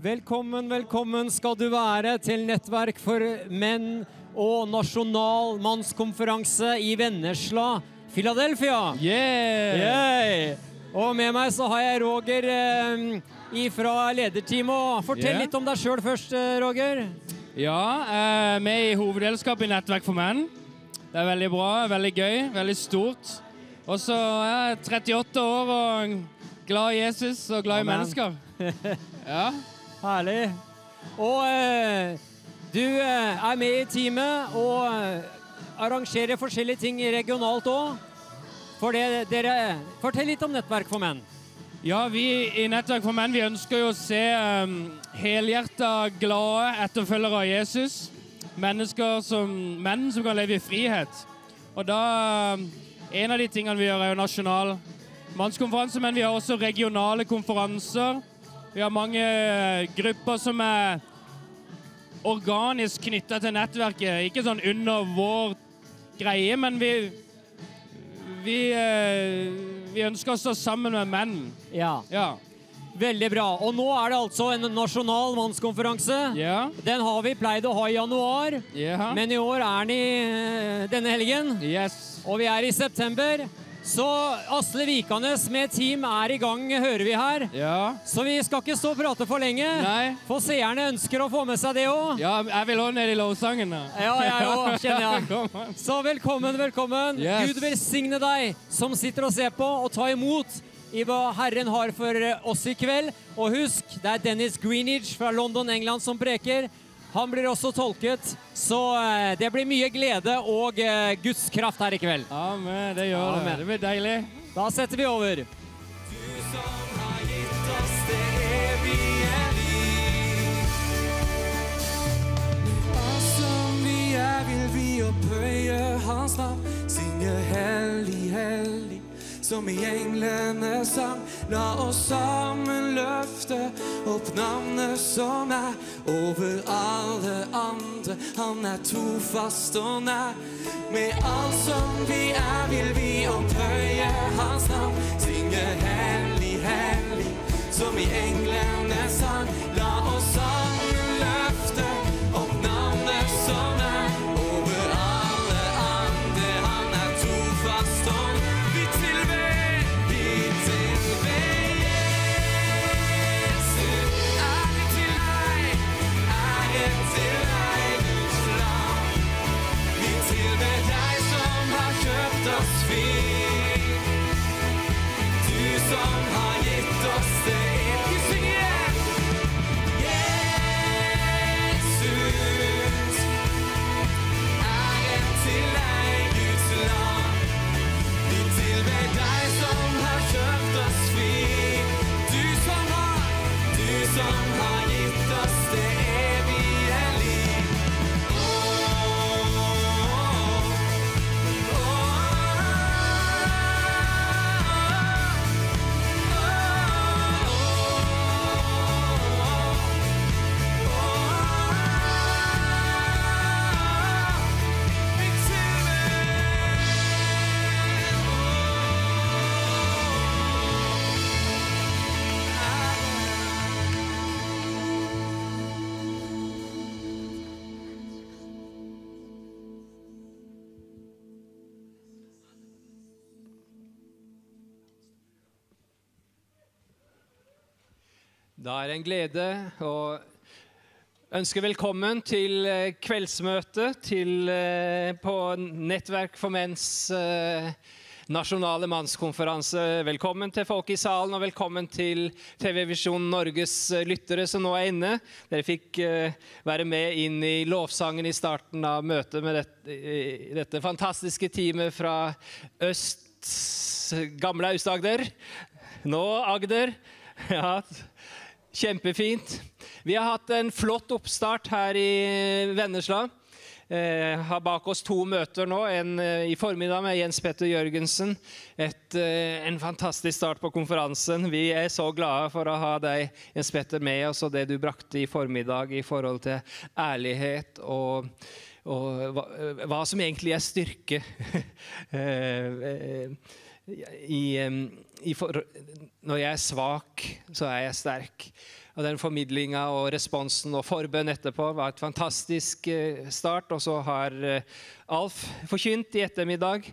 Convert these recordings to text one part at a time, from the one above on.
Velkommen, velkommen skal du være til Nettverk for menn og nasjonal mannskonferanse i Vennesla, Philadelphia. Yeah! Yay! Og med meg så har jeg Roger eh, ifra lederteamet. Fortell Yeah. litt om deg sjøl først, eh, Roger. Ja, eh, vi er i hoveddelskap i Nettverk for menn. Det er veldig bra, veldig gøy, veldig stort. Og så er jeg 38 år og glad i Jesus og glad i mennesker. Ja. Herlig. Og eh, du eh, er med i teamet og eh, arrangerer forskjellige ting regionalt òg. For dere, fortell litt om Nettverk for menn. ja, vi i Nettverk for menn vi ønsker jo å se um, helhjerta glade etterfølgere av Jesus. Mennesker som, menn som kan leve i frihet. Og da um, En av de tingene vi gjør, er jo nasjonal mannskonferanse, men vi har også regionale konferanser. Vi har mange eh, grupper som er organisk knytta til nettverket. Ikke sånn under vår greie, men vi vi, eh, vi ønsker å stå sammen med menn. Ja, Ja. Veldig bra. Og nå er det altså en nasjonal mannskonferanse. Ja. Den har vi pleid å ha i januar, ja. men i år er den i eh, denne helgen. Yes. Og vi er i september. Så Asle Vikanes med team er i gang, hører vi her. Ja. Så vi skal ikke stå og prate for lenge. Nei. For seerne ønsker å få med seg det òg. Ja, jeg vil også ned i lovsangen. da. Ja, jeg òg, kjenner jeg. Så velkommen, velkommen. Yes. Gud velsigne deg som sitter og ser på, og ta imot i hva Herren har for oss i kveld. Og husk, det er Dennis Greenidge fra London, England som preker. Han blir også tolket, så eh, det blir mye glede og eh, Guds kraft her i kveld. Amen. Det gjør Amen. det. Det blir deilig. Da setter vi over. Alt som vi er, vil vi opphøye hans navn. Synge hellig, hellig, som i englene sang. La oss sammen løfte opp navnet som er over alle andre. Han er trofast og nær. Med alt som vi er, vil vi opphøye hans navn. Synge hellig, hellig, som i englene sang. La oss sammen løfte Da er det en glede å ønske velkommen til kveldsmøtet kveldsmøte til, eh, på Nettverk for menns eh, nasjonale mannskonferanse. Velkommen til folk i salen, og velkommen til TV-visjonen Norges eh, lyttere som nå er inne. Dere fikk eh, være med inn i lovsangen i starten av møtet med dette, dette fantastiske teamet fra øst, gamle Aust-Agder. Nå Agder. Ja, Kjempefint. Vi har hatt en flott oppstart her i Vennesla. Eh, har bak oss to møter nå. En eh, i formiddag med Jens Petter Jørgensen. Et, eh, en fantastisk start på konferansen. Vi er så glade for å ha deg, Jens Petter, med oss og det du brakte i formiddag i forhold til ærlighet og og hva, hva som egentlig er styrke. I, i for, Når jeg er svak, så er jeg sterk. Og den formidlinga og responsen og forbønn etterpå var et fantastisk eh, start. Og så har eh, Alf forkynt i ettermiddag.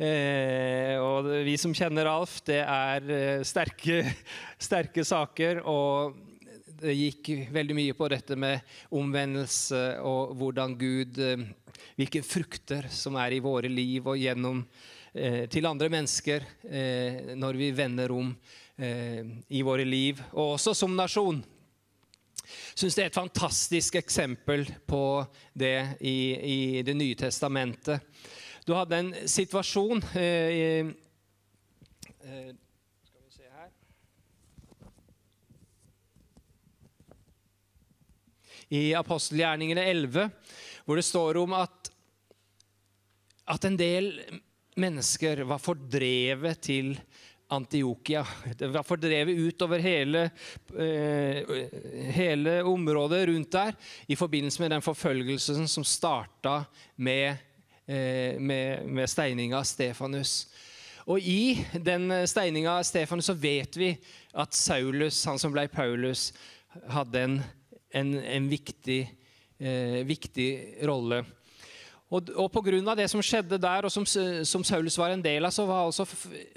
Eh, og vi som kjenner Alf, det er eh, sterke, sterke saker. Og det gikk veldig mye på dette med omvendelse og hvordan Gud Hvilke frukter som er i våre liv og gjennom til andre mennesker eh, når vi vender om eh, i våre liv, og også som nasjon. Syns det er et fantastisk eksempel på det i, i Det nye testamentet. Du hadde en situasjon eh, eh, Skal vi se her I apostelgjerningene 11, hvor det står om at, at en del mennesker var fordrevet til Antiokia. Det var fordrevet utover hele, eh, hele området rundt der i forbindelse med den forfølgelsen som starta med, eh, med, med steininga av Stefanus. Og i den steininga av Stefanus så vet vi at Saulus, han som ble Paulus, hadde en, en, en viktig, eh, viktig rolle. Og, og pga. det som skjedde der, og som, som, Saulus var en del av, så var altså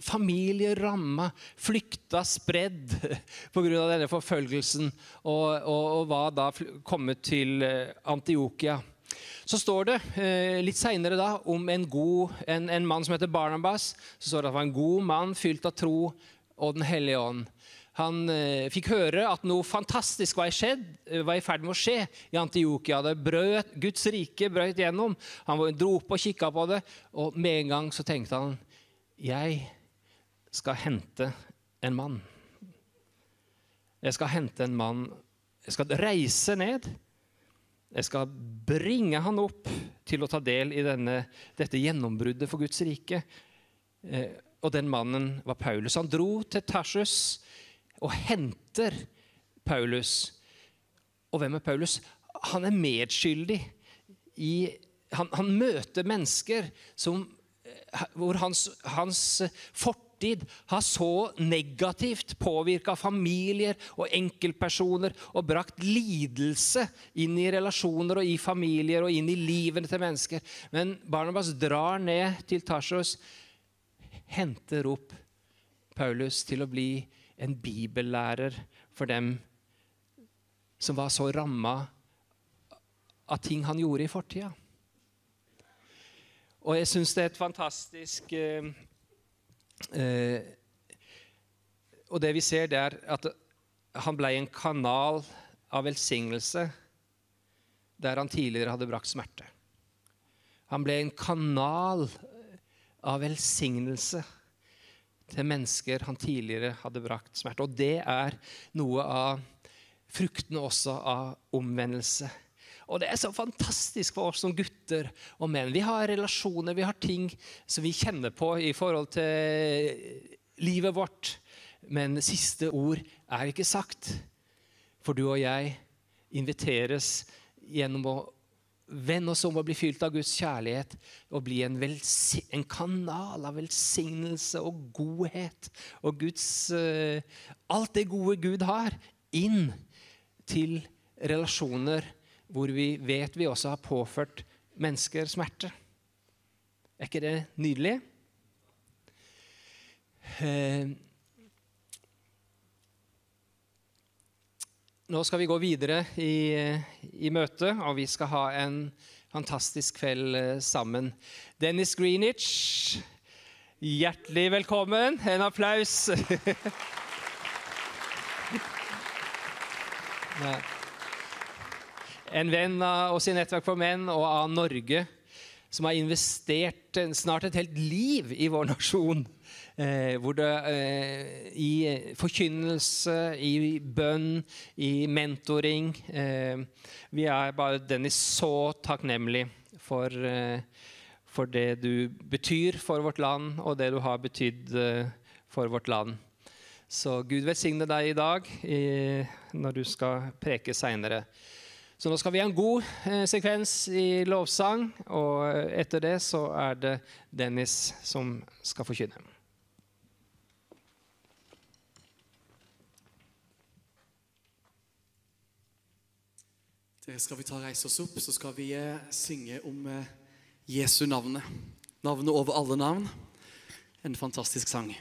familier ramma, flykta, spredd pga. denne forfølgelsen, og, og, og, var da kommet til eh, Antiokia. Så står det eh, litt seinere om en, god, en, en, mann som heter Barnabas. Så står det at han var en god mann fylt av tro og Den hellige ånd. Han eh, fikk høre at noe fantastisk eh, var i ferd med å skje i Antiokia. Det brøt, Guds rike brøt gjennom. Han dro opp og kikka på det, og med en gang så tenkte han Jeg skal hente en mann. Jeg skal hente en mann. Jeg skal reise ned. Jeg skal bringe han opp til å ta del i denne, dette gjennombruddet for Guds rike. Eh, og den mannen var Paulus. Han dro til Tarsus og henter Paulus. Og hvem er Paulus? Han er medskyldig i Han, han møter mennesker som, hvor hans, hans fortid har så negativt påvirka familier og enkeltpersoner og brakt lidelse inn i relasjoner og i familier og inn i livene til mennesker. Men Barnabas drar ned til Tarsos, henter opp Paulus til å bli en bibellærer for dem som var så ramma av ting han gjorde i fortida. Og jeg syns det er et fantastisk eh, eh, Og det vi ser, det er at han ble en kanal av velsignelse der han tidligere hadde brakt smerte. Han ble en kanal av velsignelse til mennesker han tidligere hadde brakt smerte. Og det er noe av fruktene også av omvendelse. Og det er så fantastisk for oss som gutter og menn. Vi har relasjoner, vi har ting som vi kjenner på i forhold til livet vårt. Men siste ord er ikke sagt. For du og jeg inviteres gjennom å vende oss om å bli fylt av Guds kjærlighet og bli en, en kanal av velsignelse og godhet og Guds uh, Alt det gode Gud har, inn til relasjoner hvor vi vet vi også har påført mennesker smerte. Er ikke det nydelig? Uh, Nå skal vi gå videre i, i møtet, og vi skal ha en fantastisk kveld eh, sammen. Dennis Greenwich, hjertelig velkommen. En applaus. En venn av oss i Nettverk for menn og av Norge som har investert snart et helt liv i vår nasjon. Eh, hvor det eh, i forkynnelse, i bønn, i mentoring eh, Vi er bare Dennis så takknemlig for, eh, for, det du betyr for vårt land, og det du har betydd eh, for vårt land. Så Gud velsigne deg i dag når du skal preke seinere. Så nå skal vi ha en god eh, sekvens i lovsang, og etter det så er det Dennis som skal forkynne. Dere eh, skal vi ta og reise oss opp, så skal vi eh, synge om eh, Jesu navnet. Navnet over alle navn. En fantastisk sang.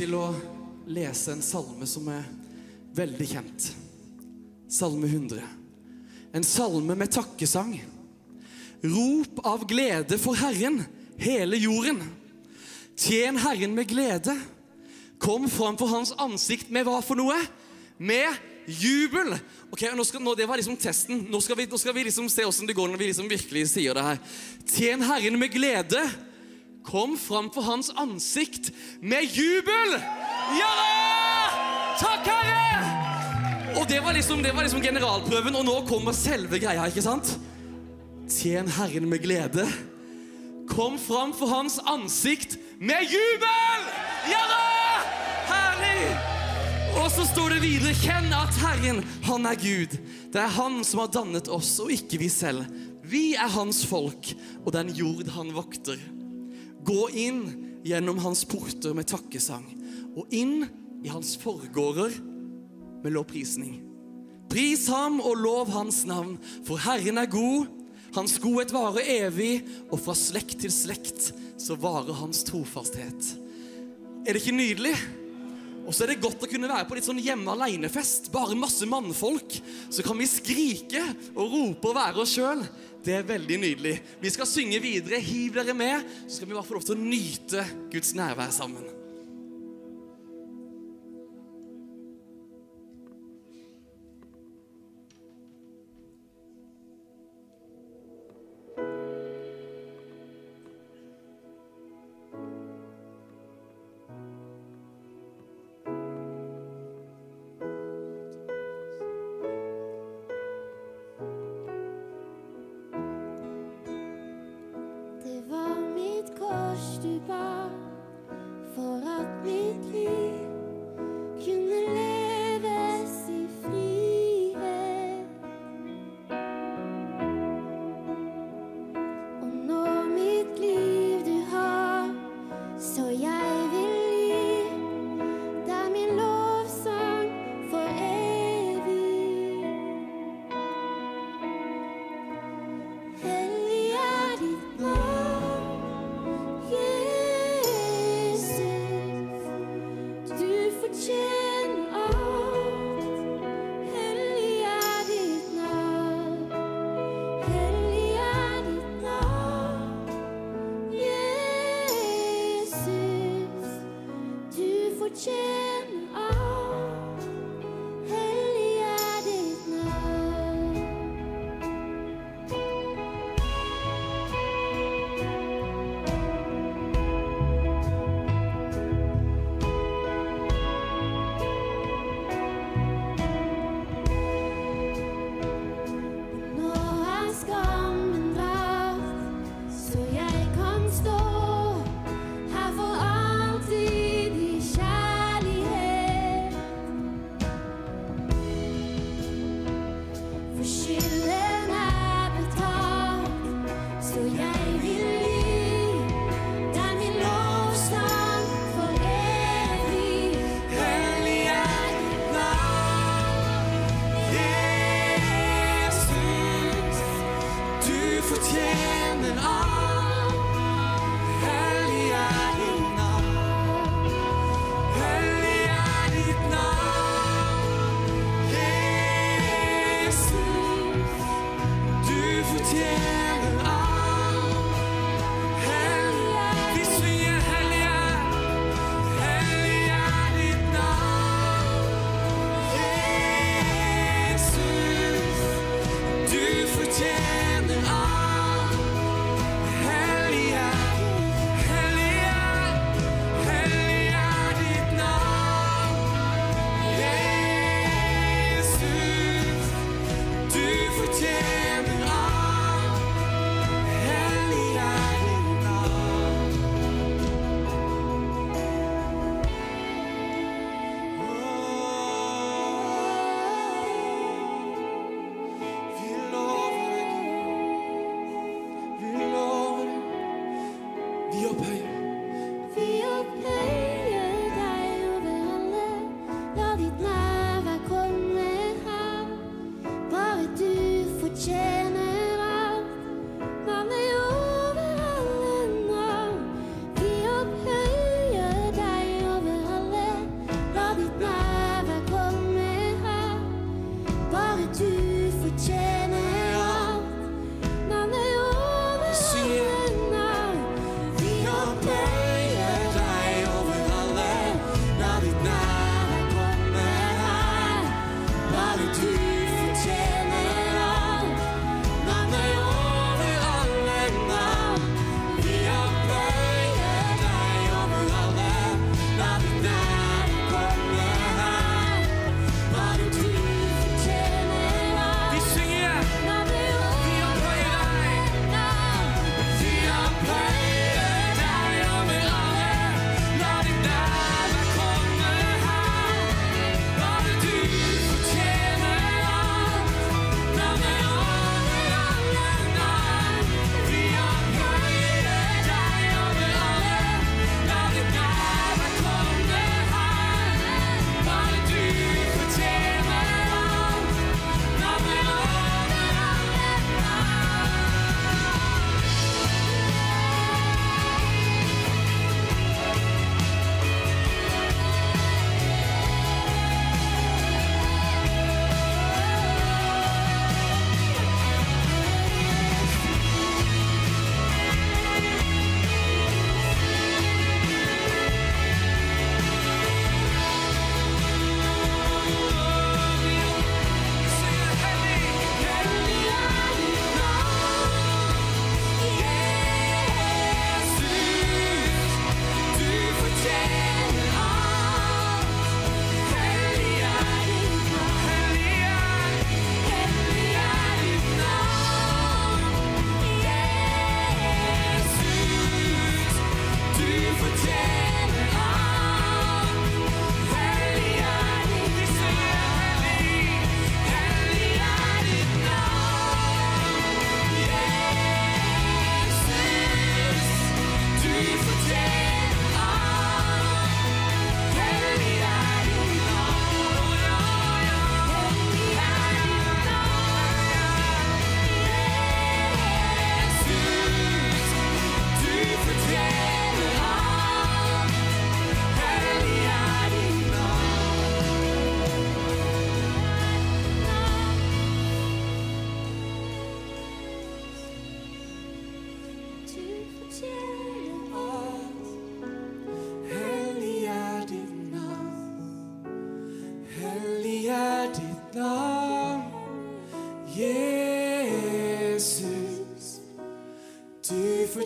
Til å lese en salme som er veldig kjent. Salme 100. En salme med takkesang. Rop av glede for Herren, hele jorden. Tjen Herren med glede. Kom fram for hans ansikt med hva for noe? Med jubel. Ok, nå skal, nå, Det var liksom testen. Nå skal vi, nå skal vi liksom se åssen det går når vi liksom virkelig sier det her. Tjen Herren med glede. Kom fram for hans ansikt med jubel. Ja da! Takk, Herre! Og det var, liksom, det var liksom generalprøven, og nå kommer selve greia, ikke sant? Tjen Herren med glede. Kom fram for hans ansikt med jubel! Ja da! Herlig! Og så står det videre Kjenn at Herren, han er Gud. Det er han som har dannet oss, og ikke vi selv. Vi er hans folk og den jord han vokter. Gå inn gjennom hans porter med takkesang, og inn i hans forgårder med lovprisning. Pris ham og lov hans navn, for Herren er god. Hans godhet varer evig, og fra slekt til slekt så varer hans trofasthet. Er det ikke nydelig? Og så er det godt å kunne være på litt sånn hjemme alene-fest. Bare masse mannfolk. Så kan vi skrike og rope og være oss sjøl. Det er veldig nydelig. Vi skal synge videre. Hiv dere med, så skal vi bare få lov til å nyte Guds nærvær sammen.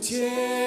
Du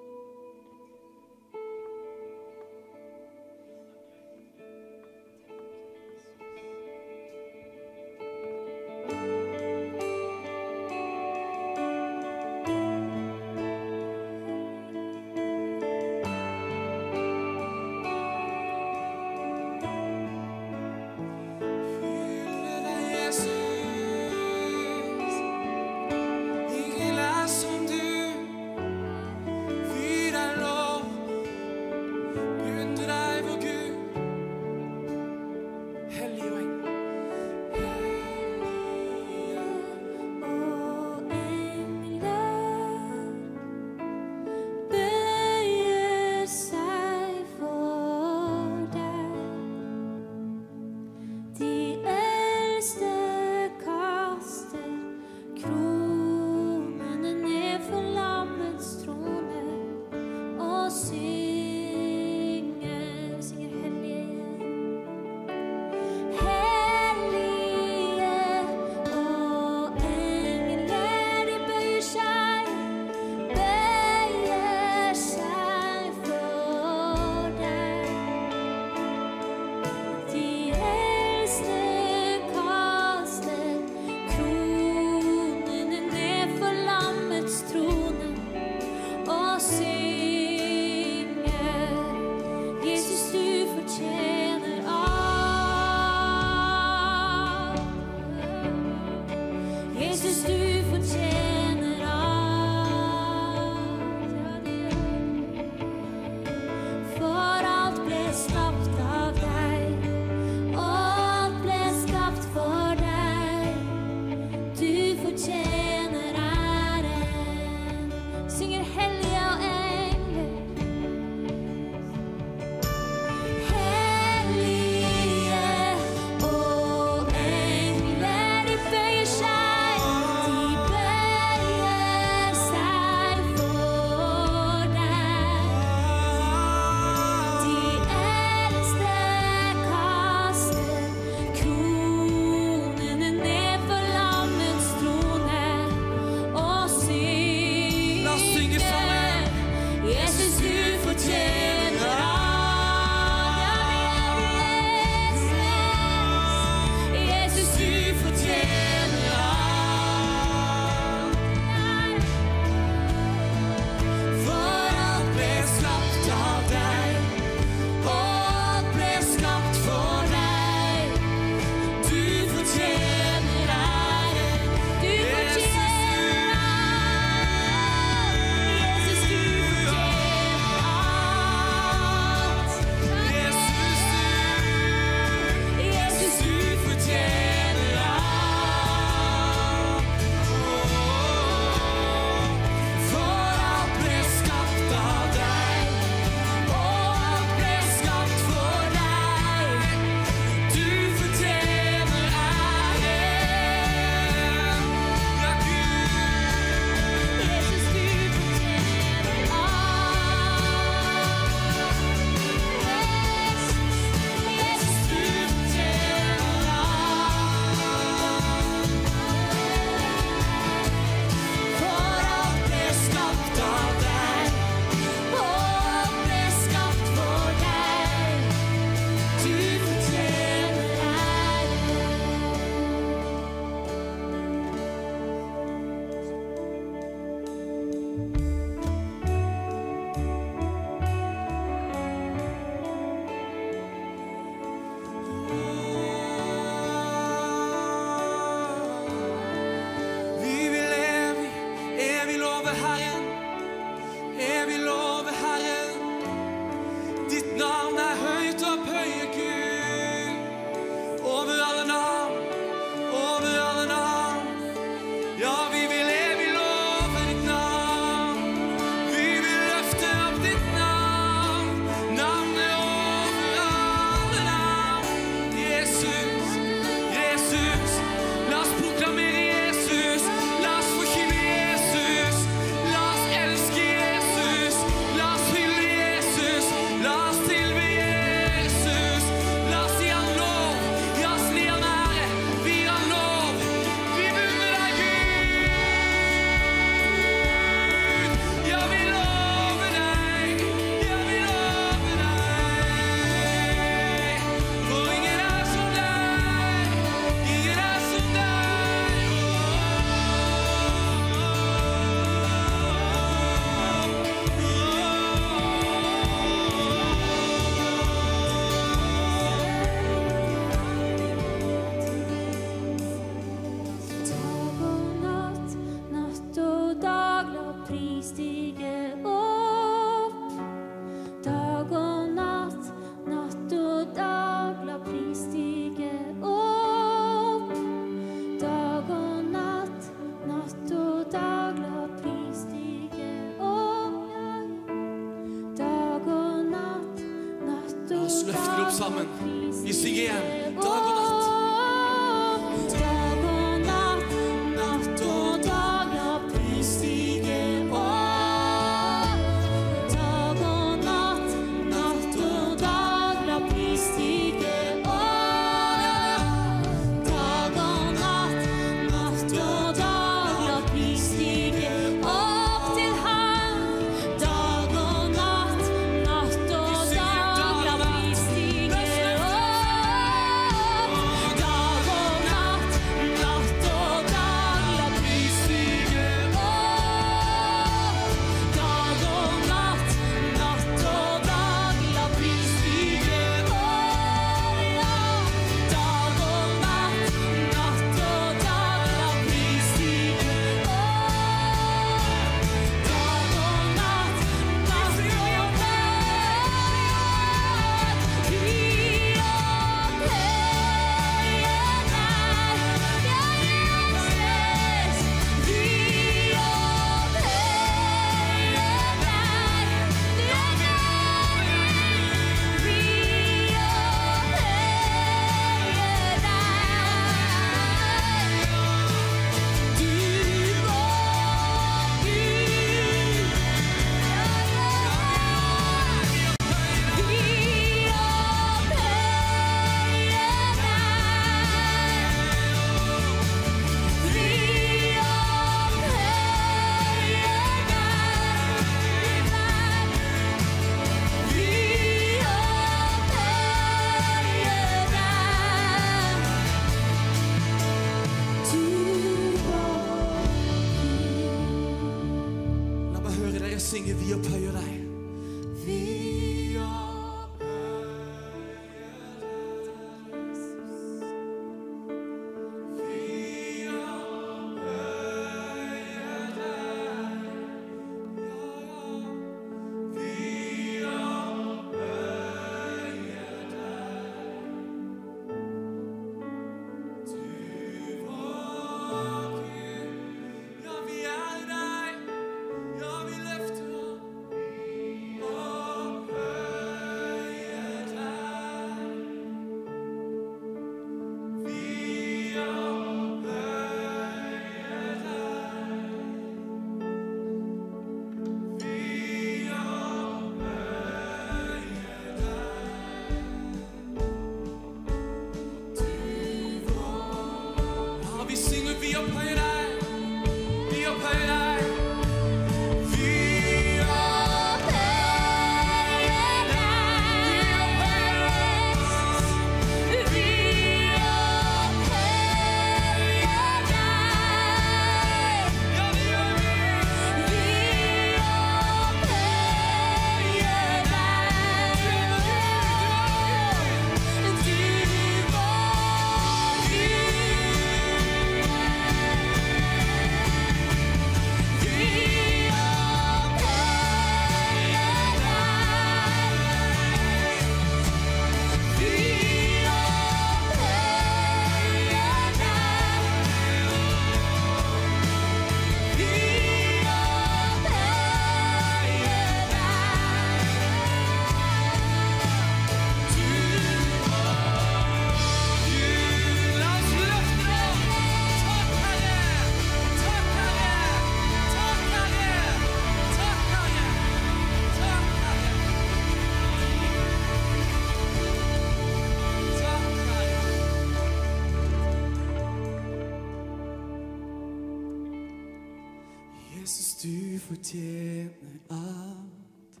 fortjener alt.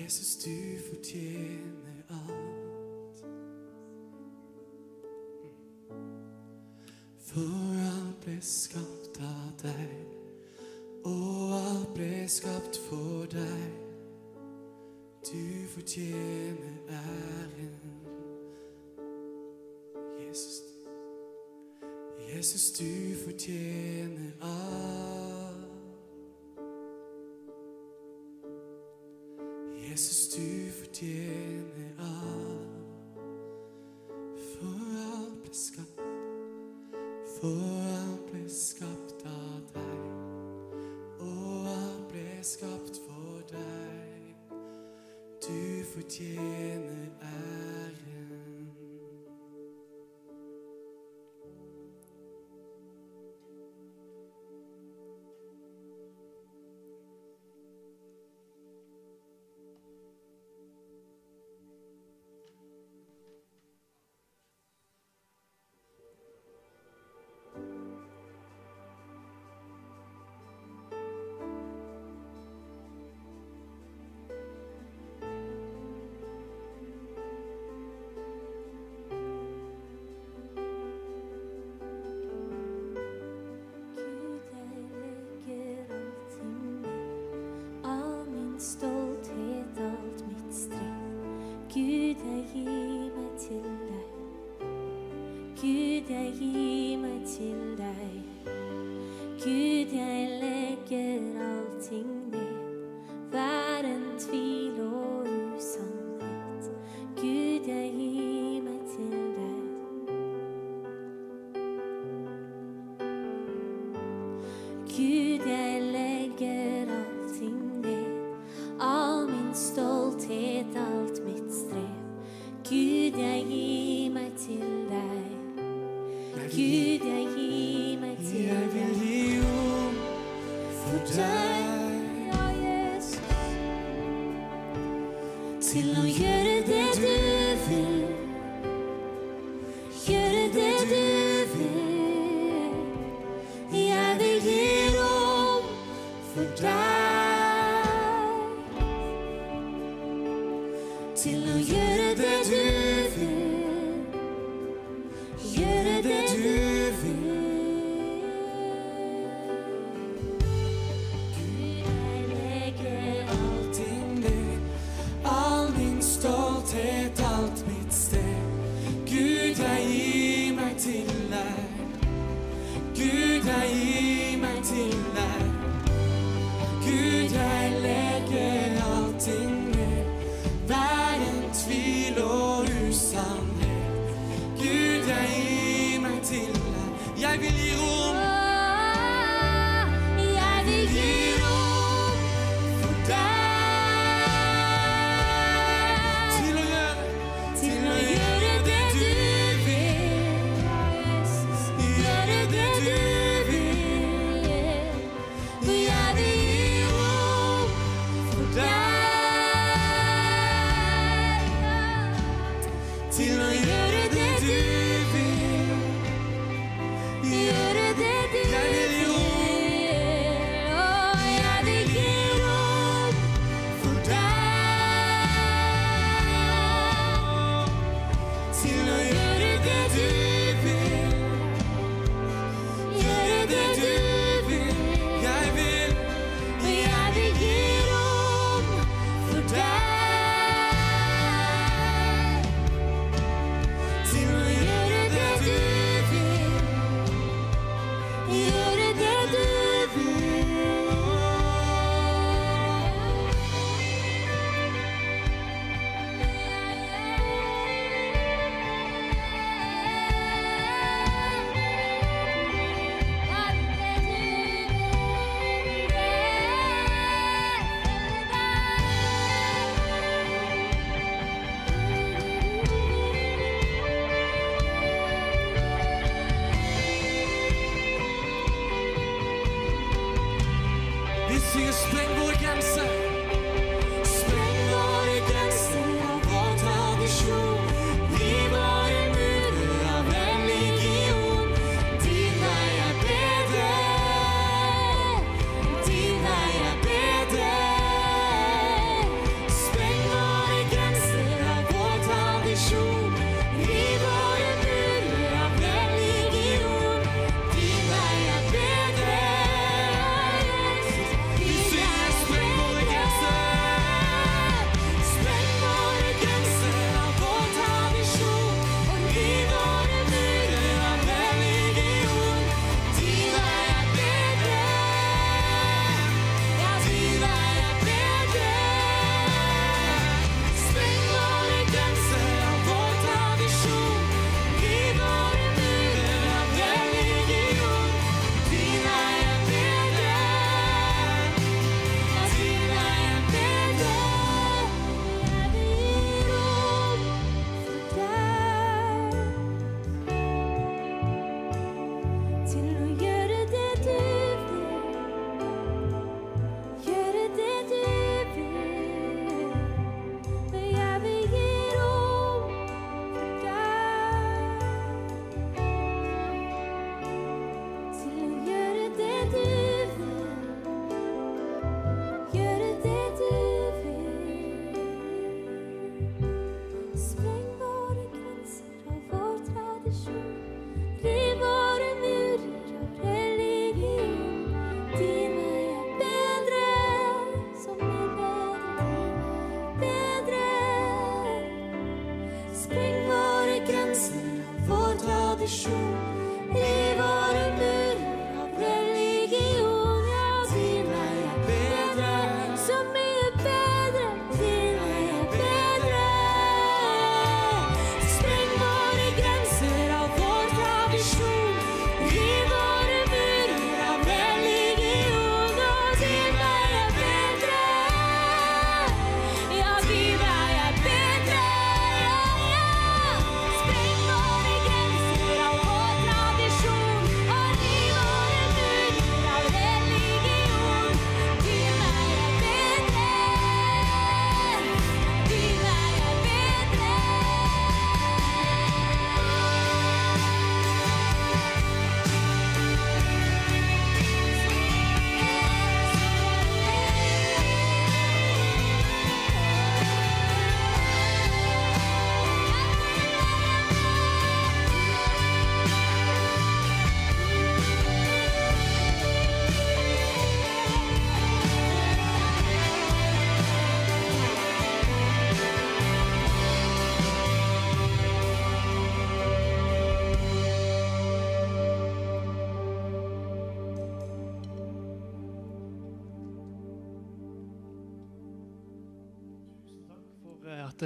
Jesus, du fortjener alt. For alt ble skapt av deg, og alt ble skapt for deg. Du fortjener æren, Jesus. Jesus, du fortjener alt. Jesus, du fortjener alt. For alt ble skapt. For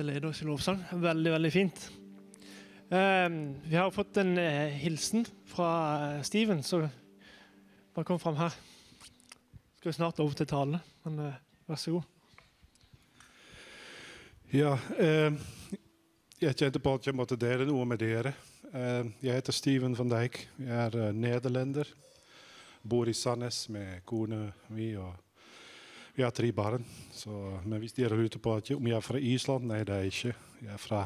Leder i lovsang. Veldig, veldig fint. Eh, vi har fått en eh, hilsen fra eh, Steven, så bare kom fram her. Skal vi snart over til tale, men eh, vær så god. Ja, eh, jeg kjente på at jeg måtte dele noe med dere. Eh, jeg heter Steven van Dijk. Jeg er eh, nederlender. Bor i Sandnes med kone mi og vi har tre barn. Så, men hvis dere lurer på jeg, om jeg er fra Island, nei, det er jeg ikke. Jeg er fra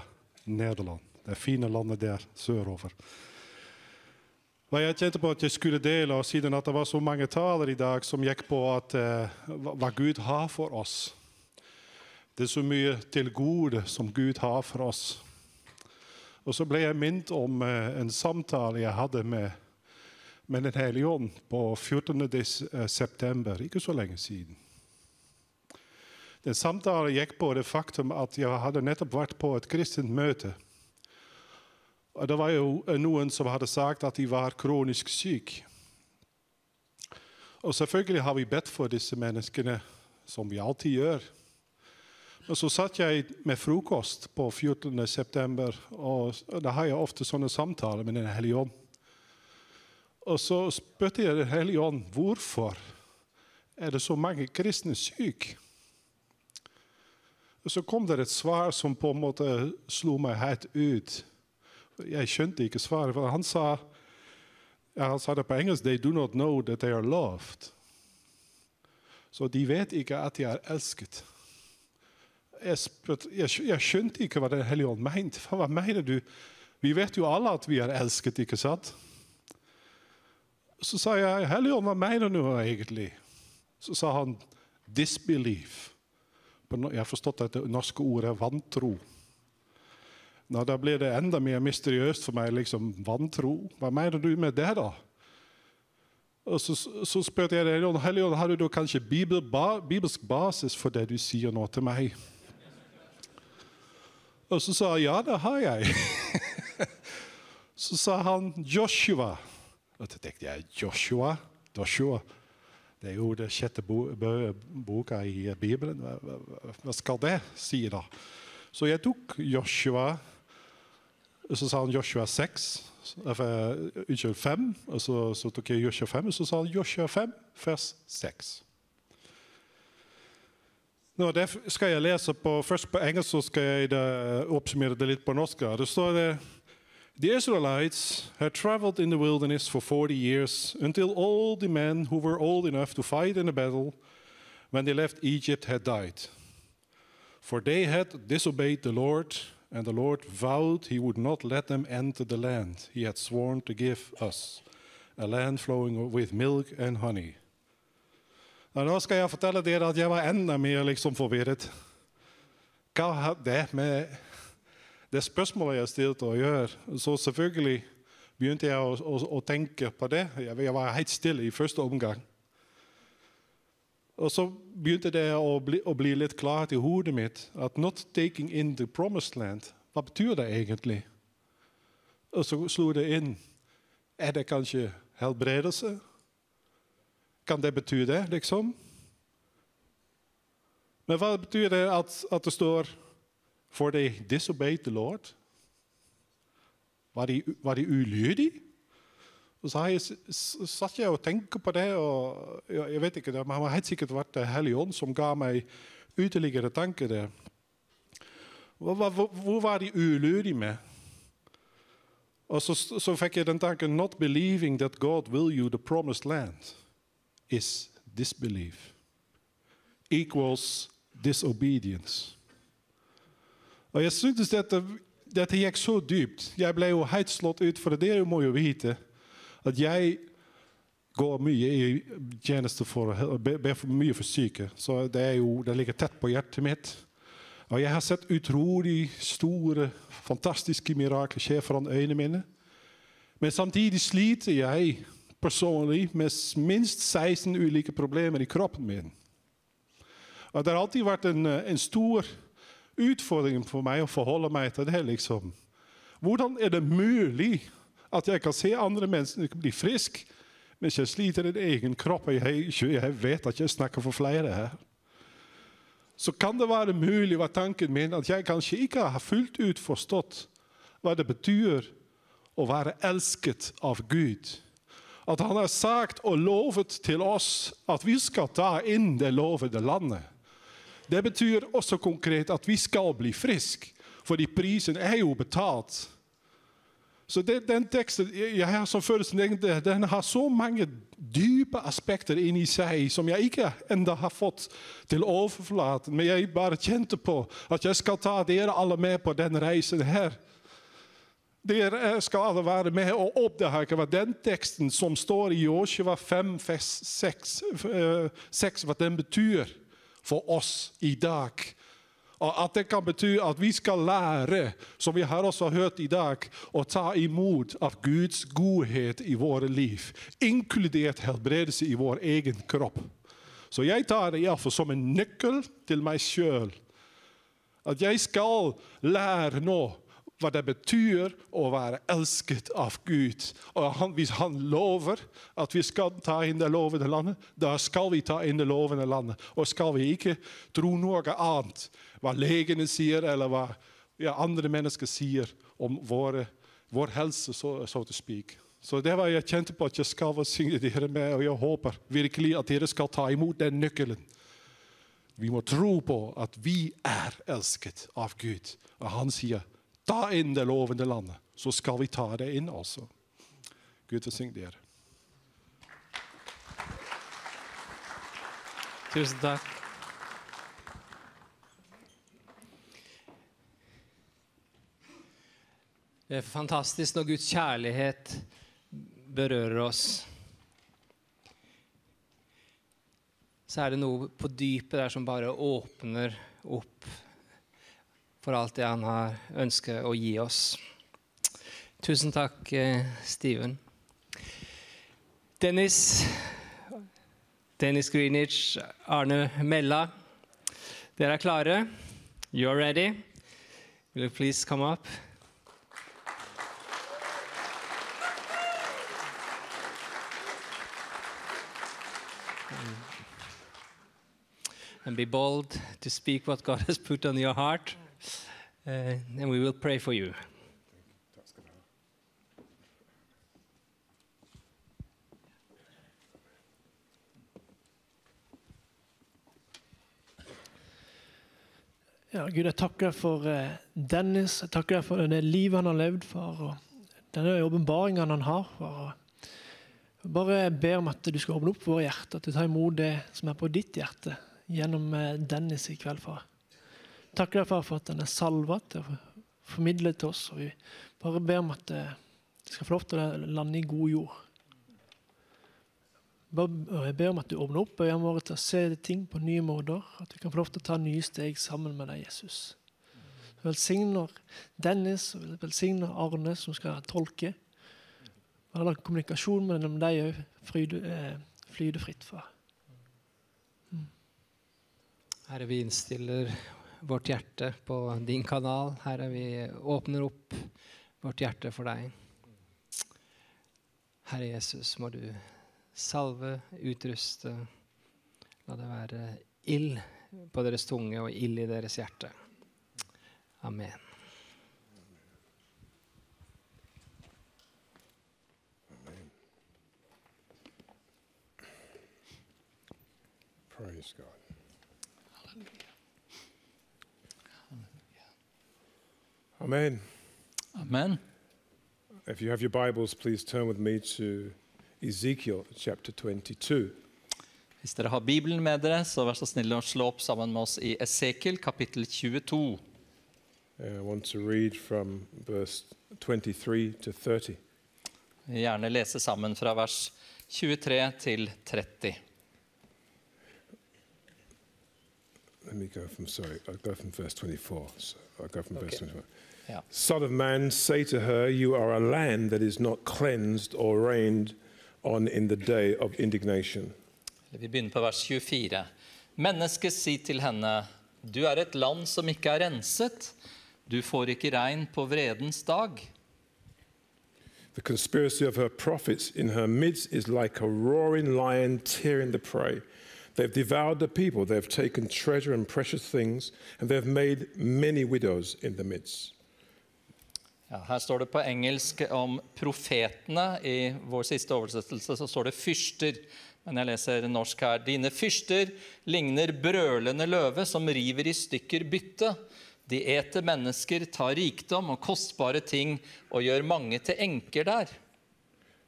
Nederland. Det fine landet der sørover. Hva jeg kjente på at jeg skulle dele, og siden at det var så mange taler i dag som gikk på at, eh, hva Gud har for oss. Det er så mye til gode som Gud har for oss. Og så ble jeg minnet om eh, en samtale jeg hadde med, med Den hellige ånd på 14. Eh, ikke så lenge siden. Den samtalen gikk på det faktum at jeg hadde nettopp vært på et kristent møte. Og det var jo noen som hadde sagt at de var kronisk syke. Og selvfølgelig har vi bedt for disse menneskene, som vi alltid gjør. Men så satt jeg med frokost på 14. september, og da har jeg ofte sånne samtaler med Den hellige ånd. Og så spurte jeg Den hellige ånd hvorfor er det så mange kristne syke. Så kom det et svar som på en måte slo meg helt ut. Jeg skjønte ikke svaret, for han sa, ja, han sa det på engelsk They do not know that they are loved. Så de vet ikke at de er elsket jeg, spør, jeg, jeg, skjønte ikke hva Den hellige ånd mente. Hva mener du? Vi vet jo alle at vi er elsket, ikke sant? Så sa jeg, Hellige ånd, hva mener du egentlig? Så sa han, disbelief. Jeg har forstått at det norske ordet er vantro. Nå, da blir det enda mer mysteriøst for meg. liksom, Vantro? Hva mener du med det, da? Og så, så spurte jeg Helligånd, Helligånd, har du kanskje bibelsk basis for det du sier nå til meg? Og så sa jeg ja, det har jeg. så sa han Joshua. Og så tenkte jeg Joshua? Joshua. Det er jo det sjette bo boka i Bibelen. Hva, skal det si, da? Så jeg tok Joshua, og så sa han Joshua 6. Unnskyld, 5. Og så, så, tok jeg Joshua 5, og så sa han Joshua 5, vers 6. Nå, det skal jeg lese på, Først på engelsk, så skal jeg oppsummere det litt på norsk. Det står det The Israelites had traveled in the wilderness for 40 years until all the men who were old enough to fight in a battle when they left Egypt had died. For they had disobeyed the Lord, and the Lord vowed he would not let them enter the land he had sworn to give us, a land flowing with milk and honey. Nå skal jeg fortelle dere at jeg var enda mer liksom forvirret. Hva har det med det spørsmålet jeg stilte, å gjøre? Så selvfølgelig begynte jeg å, å, å tenke på det. Jeg var helt stille i første omgang. Og så begynte det å bli, å bli litt klart i hodet mitt at 'not taking in the promised land', hva betyr det egentlig? Og så slo det inn. Er det kanskje helbredelse? Kan det bety det, liksom? Men hva betyr det at, at det står 'For they disobeyed the Lord'? Var de, var de ulydige? Og så jeg, satt jeg og tenkte på det, og jeg vet ikke, det har helt sikkert vært Det hellige ånd som ga meg ytterligere tanker der. Hvor, hvor, hvor var de ulydige med? Og så, så fikk jeg den tanken 'Not believing that God will you the promised land' is disbelief. Equals disobedience. Og jeg syntes dette, dette gikk så dypt. Jeg ble jo helt slått ut, for dere må jo vite at jeg går mye i tjeneste for ber for mye for syke. Så det, er jo, det ligger tett på hjertet mitt. Og jeg har sett utrolig store, fantastiske mirakler skje foran øynene mine. Men samtidig sliter jeg personlig med minst 16 ulike problemer i kroppen min. Og det har alltid vært en, en stor utfordring for meg å forholde meg til det. liksom. Hvordan er det mulig at jeg kan se andre mennesker bli friske, mens jeg sliter i egen kropp? Og jeg, jeg vet at jeg snakker for flere her. så kan det være mulig, var tanken min, at jeg kanskje ikke har fullt ut forstått hva det betyr å være elsket av Gud. At han har sagt og lovet til oss at vi skal ta inn det lovede landet. Det betyr også konkret at vi skal bli friske, fordi prisen er jo betalt. Så det, den teksten jeg har som følelsen, den, har så mange dype aspekter inni seg som jeg ikke enda har fått til overflaten. Men jeg bare kjente på at jeg skal ta dere alle med på den reisen her. Dere skal alle være med og oppdage hva den teksten som står i Joshua 5, vers 6, eh, 6 hva den betyr for oss i dag. Og at det kan bety at vi skal lære, som vi har også hørt i dag, å ta imot av Guds godhet i våre liv, inkludert helbredelse i vår egen kropp. Så jeg tar det iallfall som en nøkkel til meg sjøl. At jeg skal lære nå hva det betyr å være elsket av Gud. Og han, Hvis han lover at vi skal ta inn det lovende landet, da skal vi ta inn det lovende landet. Og skal vi ikke tro noe annet, hva legene sier, eller hva ja, andre mennesker sier om våre, vår helse, så, så to speak. Så det var jeg kjente på at jeg skal velsigne dere med, og jeg håper virkelig at dere skal ta imot den nøkkelen. Vi må tro på at vi er elsket av Gud. Og han sier ta inn det lovende landet, så skal vi ta det inn også. Gud velsigne dere. Tusen takk. Det er fantastisk når Guds kjærlighet berører oss. Så er det noe på dypet der som bare åpner opp for alt det han har ønsket å gi oss. Tusen takk, eh, Steven. Dennis, Dennis Greenwich, Arne Mella. Dere er klare? You're ready? Will you please come up? And be bold to speak what God has put on your heart. And we will pray for you. Ja, Gud, jeg takker for eh, Dennis. Jeg takker deg for det livet han har levd, far. Og denne åpenbaringen han har. Far. Jeg bare ber om at du skal åpne opp våre hjerter, at du tar imot det som er på ditt hjerte, gjennom eh, Dennis i kveld, far. Takker deg, far, for at den er salva til å formidle til oss. Og vi bare ber om at eh, det skal få lov til å lande i god jord. Jeg ber om at du åpner opp øynene våre til å se ting på nye måter. At vi kan få lov til å ta nye steg sammen med deg, Jesus. Du velsigner Dennis og velsigner Arne, som skal tolke. La kommunikasjon mellom deg òg eh, flyte fritt, far. Herre, vi innstiller vårt hjerte på din kanal. Herre, vi åpner opp vårt hjerte for deg. Herre Jesus, må du salve, utruste. La det være ild på deres tunge og ild i deres hjerte. Amen. Praise God. Amen. Amen. If you have your Bibles, please turn with me to Ezekiel chapter 22. Hvis dere har Bibelen med dere, så vær så snill å slå opp sammen med oss i Esekiel kapittel 22. Uh, I want to read from verse 23 to 30. Jeg vil Gjerne lese sammen fra vers 23 til 30. Let me go from, sorry, I'll go from verse 24. So I'll go from verse Okay. 24. Son of man, say to her, You are a land that is not cleansed or rained on in the day of indignation. Vi begynner på vers 24. Mennesket si til henne, du er et land som ikke er renset. Du får ikke regn på vredens dag. The conspiracy of her prophets in her midst is like a roaring lion tearing the prey. They've devoured the people, they've taken treasure and precious things, and they've made many widows in the midst. Ja, her står det på engelsk om profetene. I vår siste oversettelse så står det fyrster. Men jeg leser norsk her. Dine fyrster ligner brølende løve som river i stykker bytte. De eter mennesker, tar rikdom og kostbare ting og gjør mange til enker der.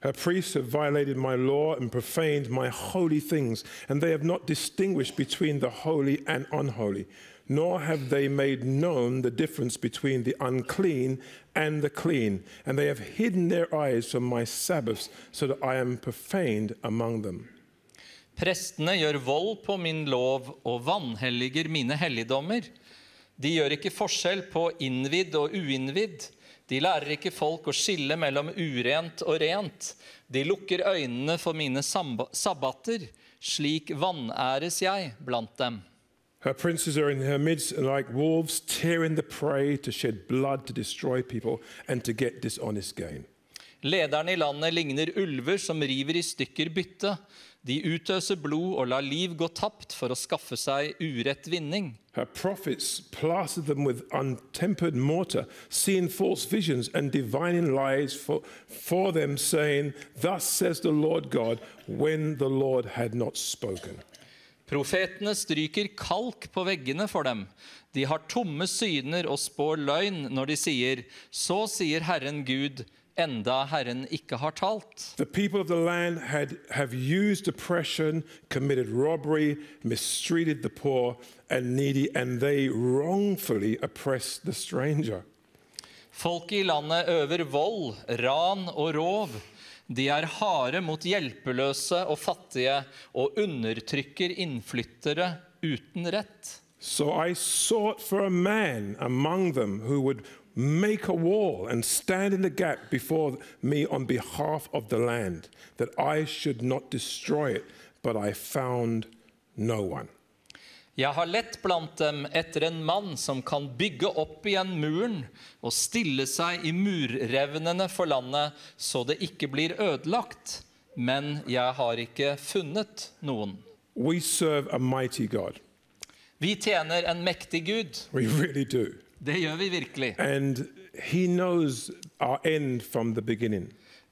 Her priests have violated my law and profaned my holy things, and they have not distinguished between the holy and unholy, nor have they made known the difference between the unclean and the clean, and they have hidden their eyes from my Sabbaths, so that I am profaned among them. Prestene gjør vold på min lov og vanhelliger mine helligdommer. De gjør ikke forskjell på innvidd og uinnvidd. De lærer ikke folk å skille mellom urent og rent. De lukker øynene for mine sabbater. Slik vanæres jeg blant dem. Her princes are in her midst and like wolves tearing the prey to shed blood to destroy people and to get dishonest gain. Lederne i landet ligner ulver som river i stykker bytte. De utøser blod og lar liv gå tapt for å skaffe seg urett vinning. Her prophets plastered them with untempered mortar, seeing false visions and divining lies for, for them, saying, Thus says the Lord God, when the Lord had not spoken. Profetene stryker kalk på veggene for dem. De har tomme syner og spår løgn når de sier, så sier Herren Gud, enda Herren ikke har talt. The people of the land had have used oppression, committed robbery, mistreated the poor and needy, and they wrongfully oppressed the stranger. Folket i landet øver vold, ran og rov. De er harde mot hjelpeløse og fattige og undertrykker innflyttere uten rett. So I sought for a man among them who would make a wall and stand in the gap before me on behalf of the land, that I should not destroy it, but I found. Jeg har lett blant dem etter en mann som kan bygge opp igjen muren og stille seg i murrevnene for landet, så det ikke blir ødelagt. Men jeg har ikke funnet noen. Vi tjener en mektig Gud. Really. Det gjør vi virkelig.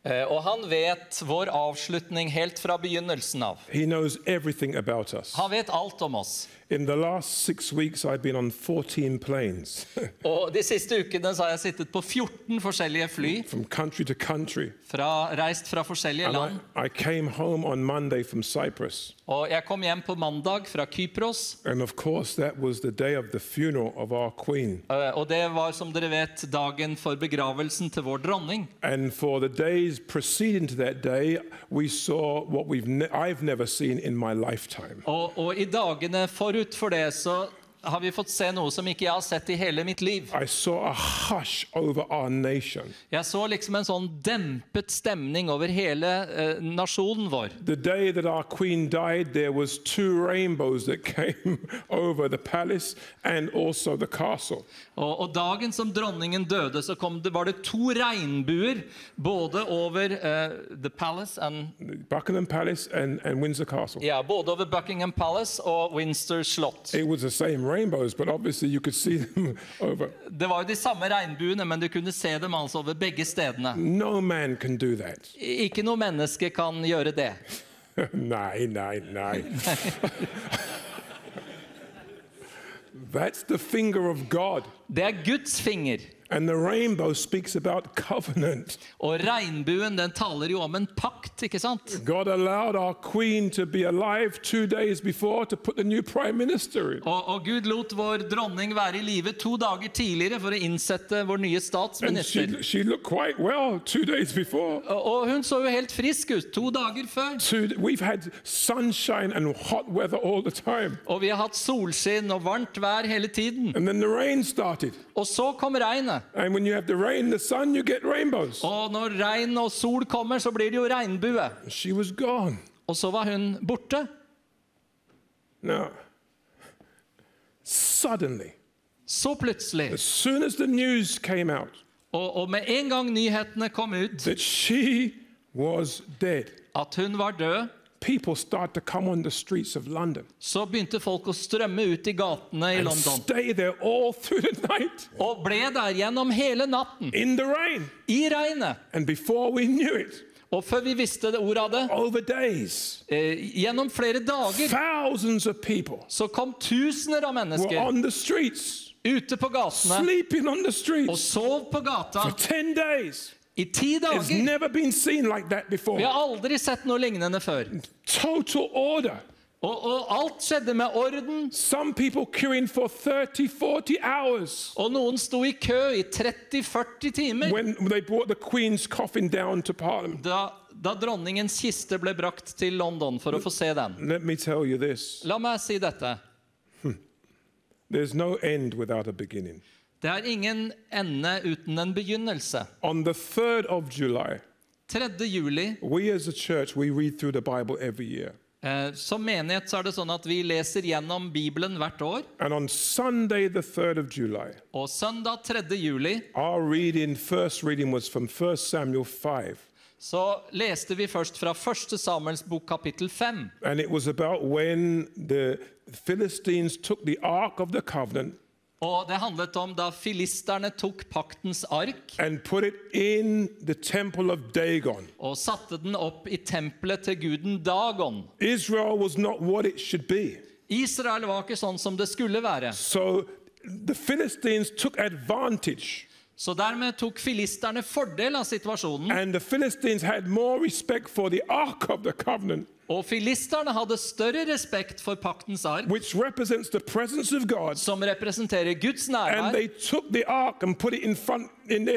Eh, Og han vet vår avslutning helt fra begynnelsen av. Han vet alt om oss. In the last six weeks, I've been on 14 planes Og De siste ukene så har jeg sittet på 14 forskjellige fly, from country to country. fra, reist fra forskjellige And land. I, I came home on Monday from Cyprus. Og jeg kom hjem på mandag fra Kypros. And of course, that was the day of the funeral of our Queen. eh, Og det var, som dere vet, dagen for begravelsen til vår dronning. And for the days preceding to that day, we saw what we've ne- I've never seen in my lifetime. Og, og i dagene forut for det så har vi fått se noe som ikke jeg har sett i hele mitt liv. Jeg så liksom en sånn dempet stemning over hele eh, nasjonen vår. Died. Og, og dagen som dronningen døde, så kom det, var det to regnbuer både over eh, The Palace and, Buckingham Palace and, and Windsor Castle. ja, både over Buckingham Palace og Windsor slott. It was the same rainbows, but obviously you could see them over. Det var jo de samme regnbuene, men du kunne se dem altså over begge stedene. No man can do that. Ikke noe menneske kan gjøre det. Nei, nei, nei. That's the finger of God. Det er Guds finger. And the rainbow speaks about covenant. Og regnbuen den taler jo om en pakt, ikke sant? God allowed our queen to be alive two days before to put the new prime minister in. Og, og Gud lot vår dronning være i live to dager tidligere for å innsette vår nye And statsminister. she, she looked quite well two days before. Og, og hun så jo helt frisk ut to dager før. Two, we've had sunshine and hot weather all the time. Og vi har hatt solskinn og varmt vær hele tiden. And then the rain started. Og så kom regnet. And when you have the rain the sun, you get rainbows. Og når regn og sol kommer, så blir det jo regnbue. She was gone. Og så var hun borte. Now, suddenly, Så plutselig, as soon as the news came out og, og med en gang nyhetene kom ut that she was dead, at hun var død, people start to come on the streets of London så begynte folk å strømme ut i gatene i and London. stay there all through the night Og ble der gjennom hele natten, in the rain. i regnet. And before we knew it, Og før vi visste det ordet av det, over days, eh, gjennom flere dager, thousands of people så kom tusener av were mennesker on the streets, ute på gatene sleeping on the og sov på gata for 10 days. I ti It's dager. never been seen like that before. Vi har aldri sett noe lignende før. Total order. Og, og alt skjedde med orden, Some people queuing for 30, 40 hours og noen sto i kø i 30-40 timer when they brought the Queen's coffin down to Parliament. da, da dronningens kiste ble brakt til London for å få se den. Let me tell you this La meg si dette. there's no end without a beginning. Det er ingen ende uten en begynnelse. On the 3rd of July, 3. juli, we as a church, we read through the Bible every year. eh, som menighet så er det sånn at vi leser gjennom Bibelen hvert år. And on Sunday, the 3rd of July, Og søndag 3. juli our reading, first reading was from 1 Samuel 5. så leste vi først fra 1. Samuels bok kapittel 5. And it was about when the Philistines took the Ark of the Covenant Og det handlet om da filisterne tok paktens ark og satte den opp i tempelet til guden Dagon. Israel var ikke sånn som det skulle være. So Så dermed tok filisterne fordel av situasjonen. and the Philistines had more respect for the Ark of the Covenant, Og filisterne hadde større respekt for paktens ark, which represents the presence of God. som representerer Guds nærvær. they took the ark and put it in front in.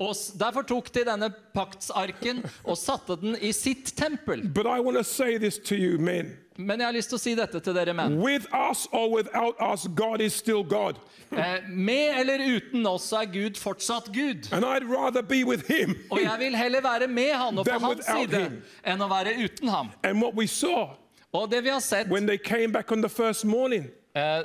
Og Derfor tok de denne paktsarken og satte den i sitt tempel. But I want to say this to you, men. Men jeg har lyst til å si dette til dere menn. With us or without us, God is still God. Eh, Med eller uten oss er Gud fortsatt Gud. And I'd rather be with Him. Og jeg vil heller være med han og på hans side him. enn å være uten ham. And what we saw Og det vi har sett when they came back on the first morning, eh,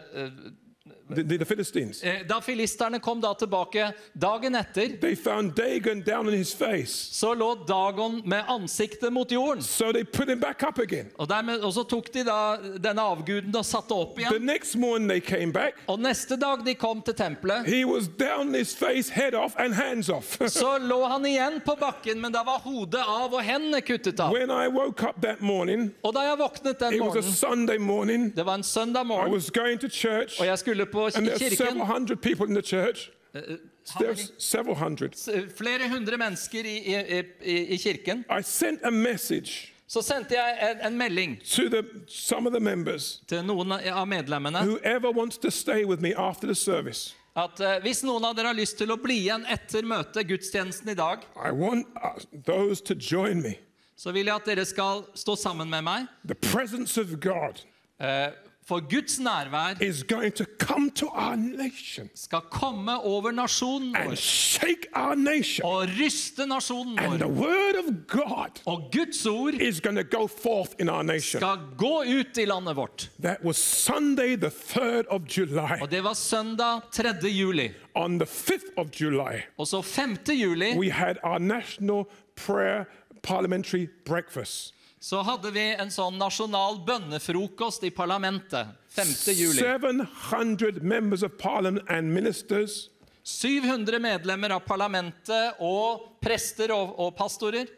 the, the, the Philistines, eh, Da filisterne kom da tilbake dagen etter, they found Dagon down on his face. så lå Dagon med ansiktet mot jorden. So they put him back up again. Og, dermed, og så tok de da denne avguden og satte opp The igjen. next morning they came back, Og neste dag de kom til tempelet, he was down on his face, head off and hands off. så lå han igjen på bakken, men da var hodet av og hendene kuttet av. when I woke up that morning, Og da jeg våknet den it was a morgenen, Sunday morning. det var en søndag I morgen, was going to church, og jeg skulle på and there several kirken, hundred people in the church. how There's several hundred. flere hundre mennesker i, i, i, i kirken, I sent a message så sendte jeg en, en melding to the, some of the members. til noen av medlemmene Whoever wants to stay with me after the service, at eh, hvis noen av dere har lyst til å bli igjen etter møtet, gudstjenesten i dag, I want uh, those to join me. så vil jeg at dere skal stå sammen med meg. The presence of God Eh, For Guds nærvær is going to come to our nation skal komme over nasjonen and vår shake our nation. og ryste nasjonen And the vår. word of God Og Guds ord is going to go forth in our nation. skal gå ut i landet vårt. That was Sunday, the 3rd of July. Og det var søndag 3. juli. On the 5th of July, Og så 5. juli we had our national prayer parliamentary breakfast. Så hadde vi en sånn nasjonal bønnefrokost i parlamentet. 5. juli. 700 members of parliament and ministers 700 medlemmer av parlamentet og prester og, og pastorer.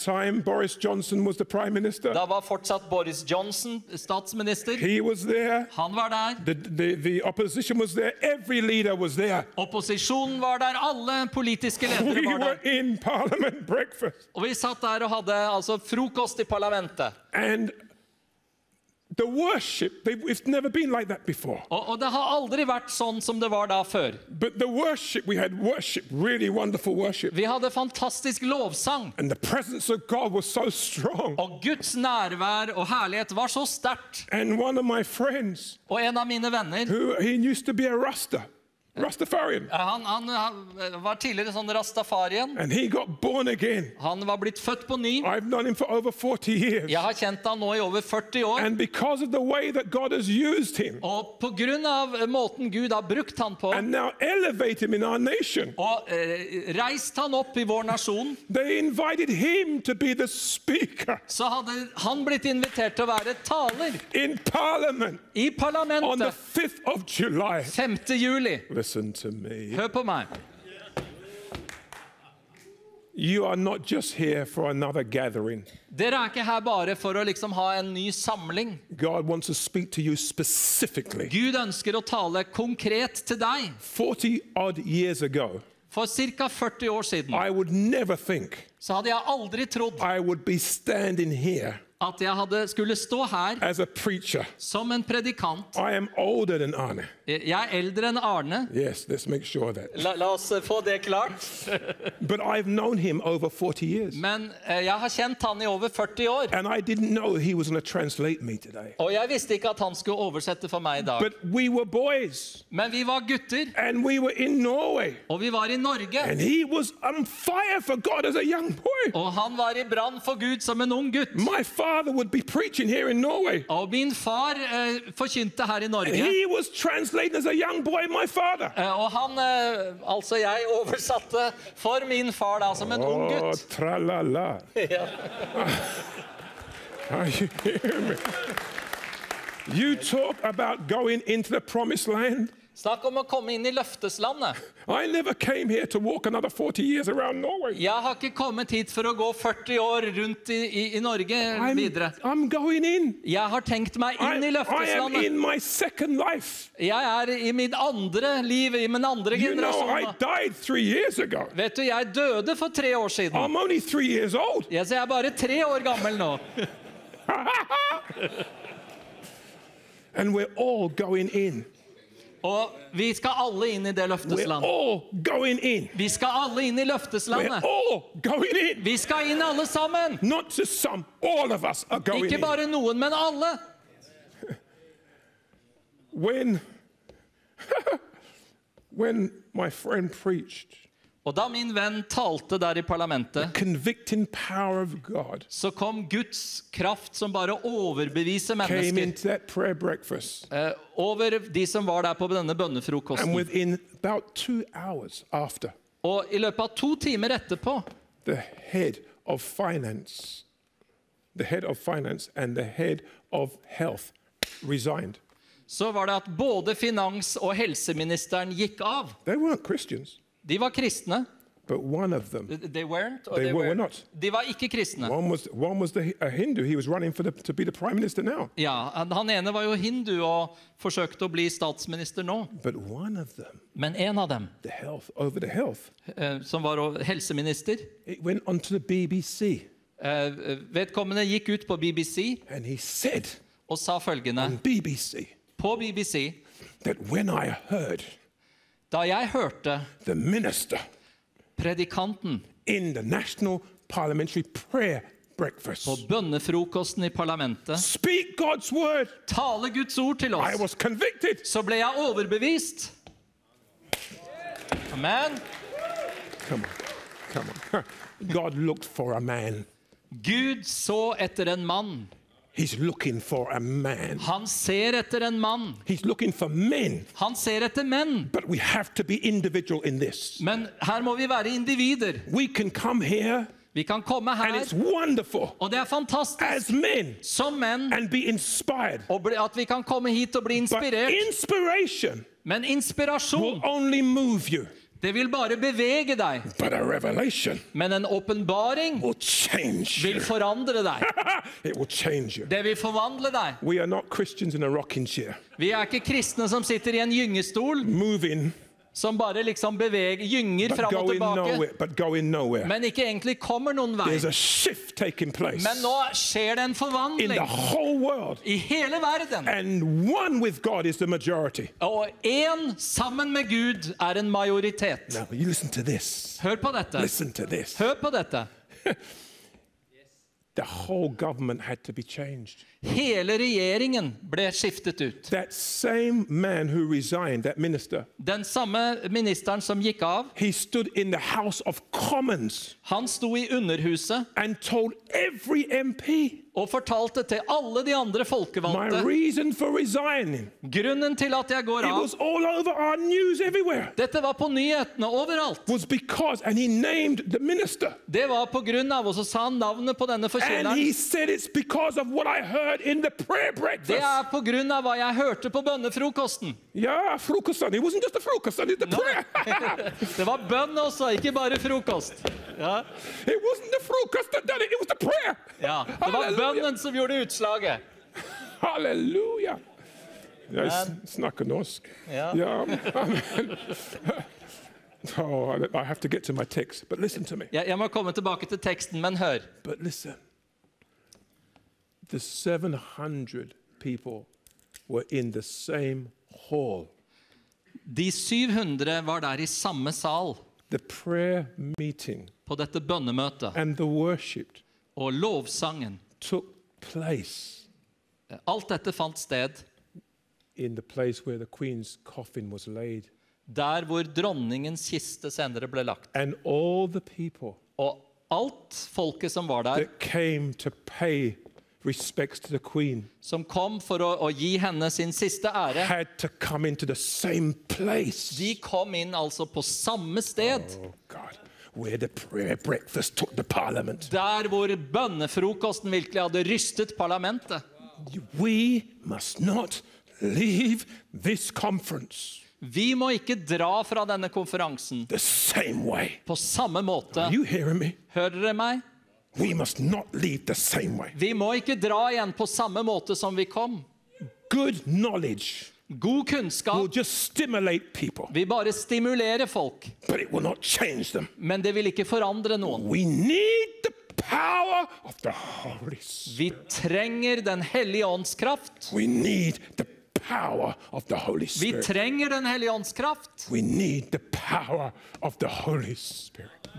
Time, Boris Johnson was the prime minister. Da var fortsatt Boris Johnson statsminister. He was there. Han var der. The, the, the opposition was there. Every leader was there. Opposisjonen var der. Alle politiske ledere We var der. in parliament breakfast. Og vi satt der og hadde altså frokost i parlamentet. And the worship, they, it's never been like that before. Og, og det har aldri vært sånn som det var da før. But the worship, we had worship, really wonderful worship. Vi hadde fantastisk lovsang. And the presence of God was so strong. Og Guds nærvær og herlighet var så sterkt. And one of my friends, Og en av mine venner, who he used to be a Rasta, Rastafarian. Han, han, han var tidligere sånn rastafarien. And he got born again. Han var blitt født på ny. I've known him for over 40 years. Jeg har kjent han nå i over 40 år. And because of the way that God has used him Og på grunn av måten Gud har brukt han på, and now elevate him in our nation, og eh, reist han opp i vår nasjon, they invited him to be the speaker så hadde han blitt invitert til å være taler in Parliament i on the parlamentet 5th of July. 5. juli. Listen to me. Hør på meg. You are not just here for another gathering. Dere er ikke her bare for å liksom ha en ny samling. God wants to speak to you specifically. Gud ønsker å tale konkret til deg. 40 odd years ago, For ca. 40 år siden I would never think så hadde jeg aldri trodd I would be standing here at jeg hadde, skulle stå her preacher. som en predikant. I am older than Arne. Jeg er eldre enn Arne. Yes, sure. La, la oss få det klart. But I've known him over 40 years. Men eh, jeg har kjent han i over 40 år. And I didn't know he was going to translate me today. Og jeg visste ikke at han skulle oversette for meg i dag. We boys Men vi var gutter, we Norway. og vi var i Norge. And he was on fire for God as a young boy. Og han var i brann for Gud som en ung gutt. My father would be preaching here in Norway. Og min far eh, forkynte her i Norge. he was translating as a young boy, my father. Eh, og han, eh, altså jeg oversatte for min far da som en ung Oh, gutt. tra-la-la. Ja. Are you hearing me? You talk about going into the promised land. Snakk om å komme inn i løfteslandet. I never came here to walk another 40 years around Norway. Jeg har ikke kommet hit for å gå 40 år rundt i, i, i Norge I'm, videre. I'm going in. Jeg har tenkt meg inn i I am løfteslandet. in my life. Jeg er i mitt andre liv, i min andre You know, generasjon. died three years ago. Vet du, jeg døde for tre år siden. I'm only three years old. Jeg, så jeg er bare tre år gammel nå. and we're all going in. Og vi skal alle inn i det løftesland. Vi skal alle inn i løfteslandet. Vi skal inn alle sammen. Some, all of us are going Ikke bare noen, men alle. When, when my friend preached, Og da min venn talte der i parlamentet, så kom Guds kraft som bare overbeviser mennesker eh, over de som var der på denne bønnefrokosten. after, Og i løpet av to timer etterpå the head of finance, the head of finance and the head of health resigned. så var det at både finans- og helseministeren gikk av. They weren't Christians, De var kristne. but one of them, They weren't, or They were were. not. De var ikke kristne. one was, one was the, a Hindu, he was running for the, to be the prime minister now. Ja, han ene var jo hindu og forsøkte å bli statsminister nå. But one of them, Men en av dem, the health, over the health, uh, som var helseminister, it went onto the BBC Uh, vedkommende gikk ut på BBC and he said og sa følgende on BBC på BBC that when I heard Da jeg hørte the minister predikanten in the National Parliamentary Prayer Breakfast på bønnefrokosten i parlamentet speak God's word, tale Guds ord til I oss, was convicted. så ble jeg overbevist. Amen. Come on, come on. God looked for a man. Gud så etter en mann. Han ser etter en mann. Han ser etter menn. Men her må vi være individer. We can come here Vi kan komme her, og det er fantastisk men som menn og at vi kan komme hit og bli inspirert. Men inspirasjon. Det vil bare bevege deg. But a revelation Men en åpenbaring will change vil you. forandre deg. it will change you. Det vil forvandle deg. We are not Christians in a rocking chair, Vi er ikke kristne som sitter i en gyngestol, moving som bare liksom beveger, gynger but fram og tilbake, nowhere. Men ikke egentlig kommer noen vei. Men nå skjer det en forvandling i hele verden. Og én sammen med Gud er en majoritet. Hør på dette. Hør på dette. the whole government had to be changed. Hele regjeringen ble skiftet ut. That same man who resigned, that minister, Den samme ministeren som gikk av, he stood in the House of Commons han sto i Underhuset and told every MP og fortalte til alle de andre my folkevalgte reason for resigning. grunnen til at jeg går It av. was all over our news everywhere. Dette var på nyhetene overalt. Was because, and he named the minister. Det var på grunn av, og så sa han navnet på denne And forkynneren. he said it's because of what I heard in the prayer Det er på grunn av hva jeg hørte på bønnefrokosten. Yeah, frokosten. It wasn't just a the prayer. Det var bønn også, ikke bare frokost. Ja, it wasn't the frukost that done it, it was the prayer. ja. Det var Halleluja. bønnen som gjorde utslaget. Halleluja. Jeg snakker norsk. Ja. Ja, amen. Oh, I- I have to get to my text, but listen to me. Jeg, jeg må komme tilbake til teksten, men hør. But listen. The 700 people were in the same hall. De 700 var der i samme sal The prayer meeting på dette bønnemøtet, and the worship og lovsangen. took place Alt dette fant sted in the place where the queen's coffin was laid. der hvor dronningens kiste senere ble lagt. And all the people Og alt folket som var der, that came to pay respects to the queen som kom for å, å gi henne sin siste ære, had to come into the same place. de kom inn altså på samme sted. Oh God, where the prayer breakfast took the parliament. Der hvor bønnefrokosten virkelig hadde rystet parlamentet. We must not leave this conference Vi må ikke dra fra denne konferansen the same way. på samme måte. Are you hearing me? Hører dere meg? We must not leave the same way. Vi må ikke dra igjen på samme måte som vi kom. Good knowledge God kunnskap just stimulate people, vil bare stimulere folk, but it will not change them. men det vil ikke forandre noen. We need the power of the Holy Vi trenger Den hellige ånds kraft. We need the power of the Holy Vi trenger Den hellige ånds kraft.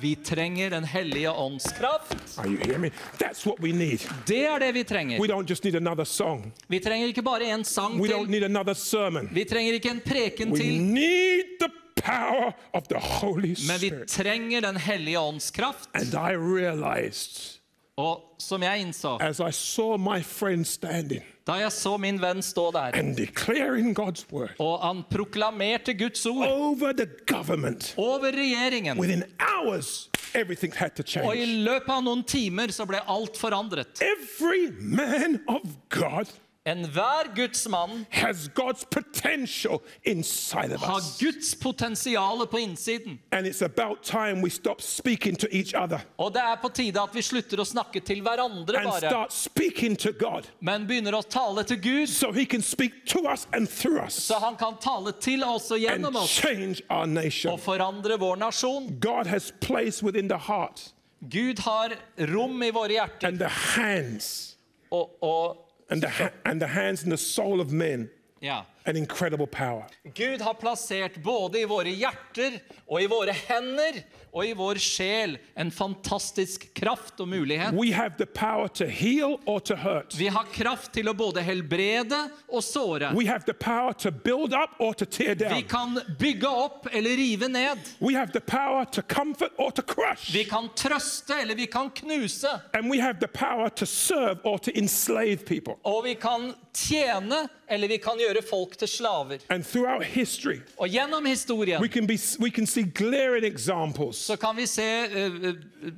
Vi trenger Den hellige ånds kraft. Are you hearing me? That's what we need. Det er det vi trenger. We don't just need another song. Vi trenger ikke bare en sang We don't til. need another sermon. Vi trenger ikke en preken We til. need the power of the Holy Men vi trenger Den hellige ånds kraft. And I realized Og som jeg innså as I saw my friend standing da jeg så min venn stå der, and declaring God's word og han proklamerte Guds ord over the government, over regjeringen within hours, everything had to Og i løpet av noen timer så ble alt forandret. Every man of God Enhver Guds mann has God's potential inside of har us. Guds potensial på innsiden. And it's about time we stop speaking to each other Og det er på tide at vi slutter å snakke til hverandre and bare, start speaking to God men begynner å tale til Gud, so He can speak to us and through us så han kan tale til oss og and gjennom oss change our nation. og forandre vår nasjon. God has placed within the heart Gud har rom i våre hjerter and the hands og, og and the, ha- and the hands and the soul of men ja. An incredible power. Gud har plassert både i våre hjerter og i våre hender og i vår sjel en fantastisk kraft og mulighet. We have the power to heal or to hurt. Vi har kraft til å både helbrede og såre. We have the power to build up or to tear Vi kan bygge opp eller rive ned. We have the power to comfort or to crush. Vi kan trøste eller vi kan knuse. And we have the power to serve or to enslave people. Og vi kan tjene eller vi kan gjøre folk til slaver. And throughout history, Og gjennom historien we can, be, we can see glaring examples så kan vi se uh, uh,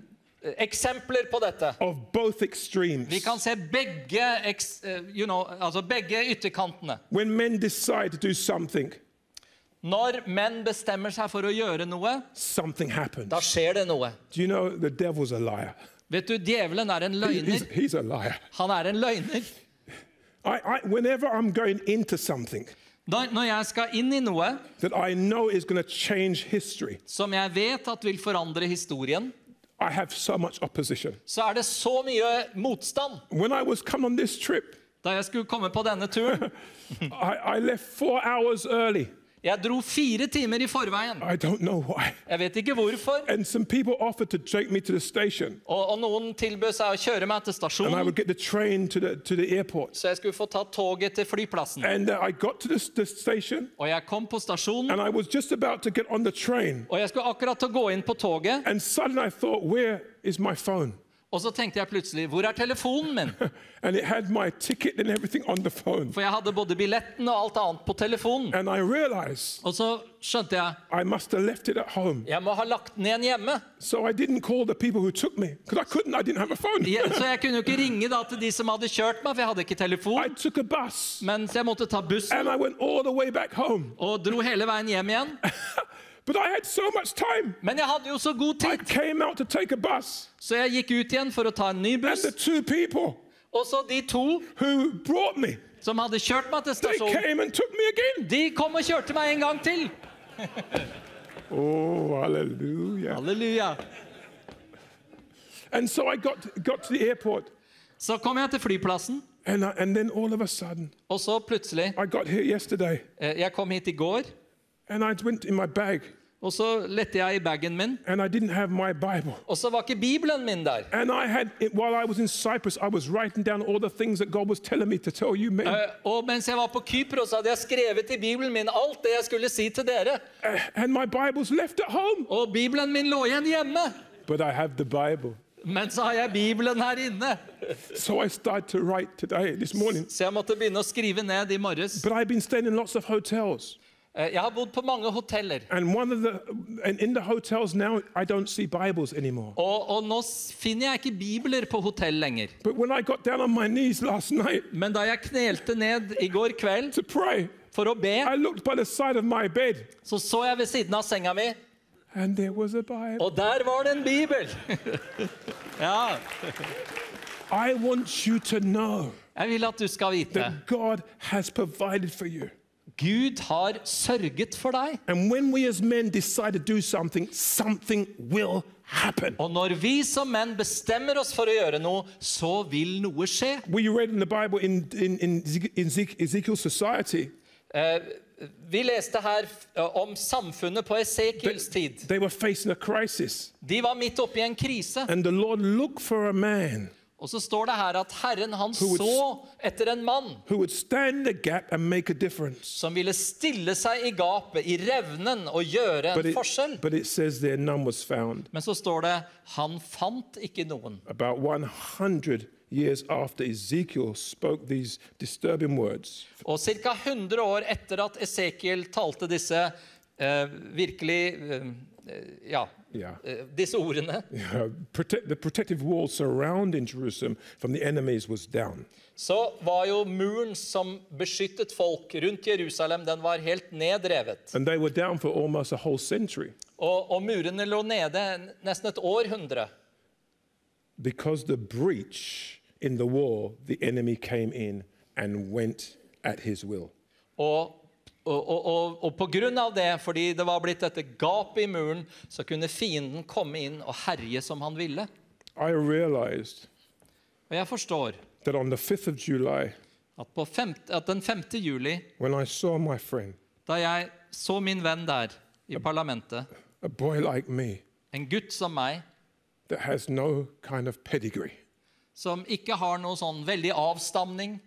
eksempler på dette. of both extremes. Vi kan se begge, ex, uh, you know, altså begge ytterkantene. When men decide to do something, Når menn bestemmer seg for å gjøre noe, something happens. da skjer det noe. Do you know the devil's a liar? Vet du, djevelen er en løgner. He's, he's a liar. Han er en løgner. I, I, whenever I'm going into something Når, jeg skal inn i noe that I know is going to change history, som jeg vet at vil forandre historien, I have so much opposition. så er det så mye motstand. When I was come on this trip, Da jeg skulle komme på denne turen, I, I left four hours early. Jeg dro fire timer i forveien. I don't know why. Jeg vet ikke hvorfor. And some people offered to take me to the station, Og, og noen tilbød seg å kjøre meg til and I stasjonen, would get the train to the, to the airport. så jeg skulle få ta toget til flyplassen. And uh, I got to the, the station, Og jeg kom på stasjonen, and I was just about to get on the train. og jeg skulle akkurat til å gå inn på toget, And suddenly I thought, where is my phone? Og så tenkte jeg plutselig, hvor er telefonen min? For jeg hadde både billetten og alt annet på telefonen. Realized Og så skjønte jeg, jeg må ha lagt den igjen hjemme. So I me I Så jeg kunne jo ikke ringe da til de som hadde kjørt meg, for jeg hadde ikke telefon. Bus Men jeg måtte ta bussen og dro hele veien hjem igjen. But I had so much time. Men jeg hadde jo så god I tid, came out to take a bus, så jeg gikk ut igjen for å ta en ny and buss. the two people Og så de to who brought me, som hadde kjørt meg til they stasjonen, came and took me again. de kom og kjørte meg en gang til. Oh, hallelujah. Halleluja. And so I got, got to the airport, Så kom jeg til flyplassen, and, I, and then all of a sudden, og så plutselig I got here yesterday, eh, Jeg kom hit i går, and I went in my bag, og så lette jeg i bagen min, and I didn't have my Bible. og så var ikke Bibelen min der. Had, while I was in Cyprus, I was writing down all the things that God was telling me to tell you men. Eh, Og mens jeg var på Kypros, hadde jeg skrevet i Bibelen min alt det jeg skulle si til dere. Uh, and my Bible's left at home. Og Bibelen min lå igjen hjemme. But I have the Bible. Men så har jeg Bibelen her inne. So I started to write today. Så jeg måtte begynne å skrive ned i morges. But I've been staying in lots of hotels. Eh, Jeg har bodd på mange hoteller. And one of the, and in the hotels now, I don't see Bibles anymore. Og, og nå finner jeg ikke bibler på hotell lenger. But when I got down on my knees last night Men da jeg knelte ned i går kveld to pray, for å be, I looked by the side of my bed, så så jeg ved siden av senga mi, and there was a Bible. og der var det en bibel. Ja, I want you to know jeg vil at du skal vite. that God has provided for you. Gud har sørget for deg. And when we as men decide to do something, something will happen. Og når vi som menn bestemmer oss for å gjøre noe, så vil noe skje. We read in the Bible in, in, in Ezek- Ezek- Ezekiel's society, Eh, vi leste her eh, om samfunnet på Esekiels tid. they were facing a crisis. De var midt oppi en krise. And the Lord looked for a man Og så står det her at Herren han would- så etter en mann som ville stille seg i gapet, i revnen, og gjøre en it, forskjell. but it says there none was found. Men så står det han fant ikke noen. About 100 years after Ezekiel spoke these disturbing words, Og ca. 100 år etter at Esekiel talte disse uh, virkelig uh, Ja, yeah, uh, disse ordene, yeah, protect, the protective wall surrounding Jerusalem from the enemies was down. så var jo muren som beskyttet folk rundt Jerusalem, den var helt nedrevet. And they were down for almost a whole century Og, og murene lå nede nesten et århundre. because the breach in the wall, the enemy came in and went at his will. Og, og, og, og, av det, fordi det var blitt dette gapet i muren, så kunne fienden komme inn og herje som han ville. Og jeg forstår that on the 5th of July, at, på femt, at den 5. juli, friend, da jeg så min venn der i parlamentet, a like me en gutt som meg, no kind of pedigree, som ikke har noe sånn veldig avstamning,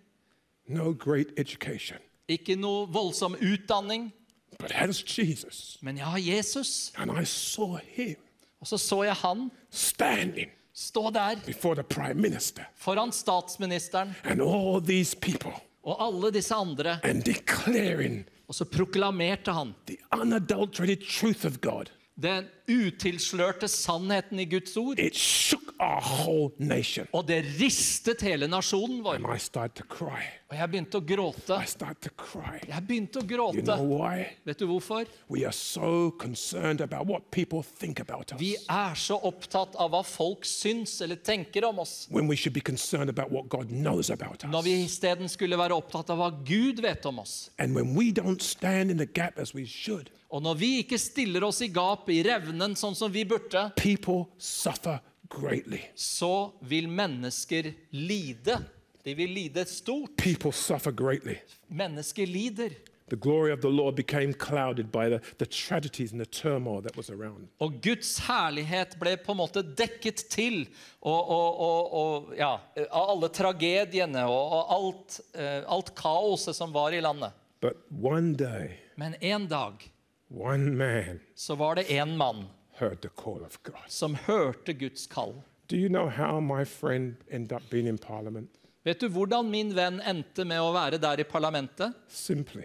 no great education, ikke noe voldsom utdanning, but has Jesus. men jeg har Jesus. And I saw him Og så så jeg han standing stå der before the prime minister foran statsministeren and all these people og alle disse andre, and declaring og så proklamerte han the unadulterated truth of God. den utilslørte sannheten i Guds ord. It shook our whole nation. Og det ristet hele nasjonen vår. And I started to cry. Og jeg begynte å gråte. I started to cry. Jeg begynte å You know gråte. why? Vet du hvorfor? We are so concerned about what people think about us Vi er så opptatt av hva folk syns eller tenker om oss, when we should be concerned about what God knows about når vi isteden skulle være opptatt av hva Gud vet om oss. And when we don't stand in the gap as we should, Og når vi ikke stiller oss i gap i revnen, sånn som vi burde, people suffer greatly. så vil mennesker lide. De vil lide stort. People suffer greatly. Mennesker lider. The glory of the Lord became clouded by the, the tragedies and the turmoil that was around. Og Guds herlighet ble på en måte dekket til og, og, og, ja, av alle tragediene og, og alt, eh, alt kaoset som var i landet. But one day, Men en dag one man så var det en mann heard the call of God. som hørte Guds kall. Do you know how my friend ended up being in Parliament? Vet du hvordan min venn endte med å være der i parlamentet? Simply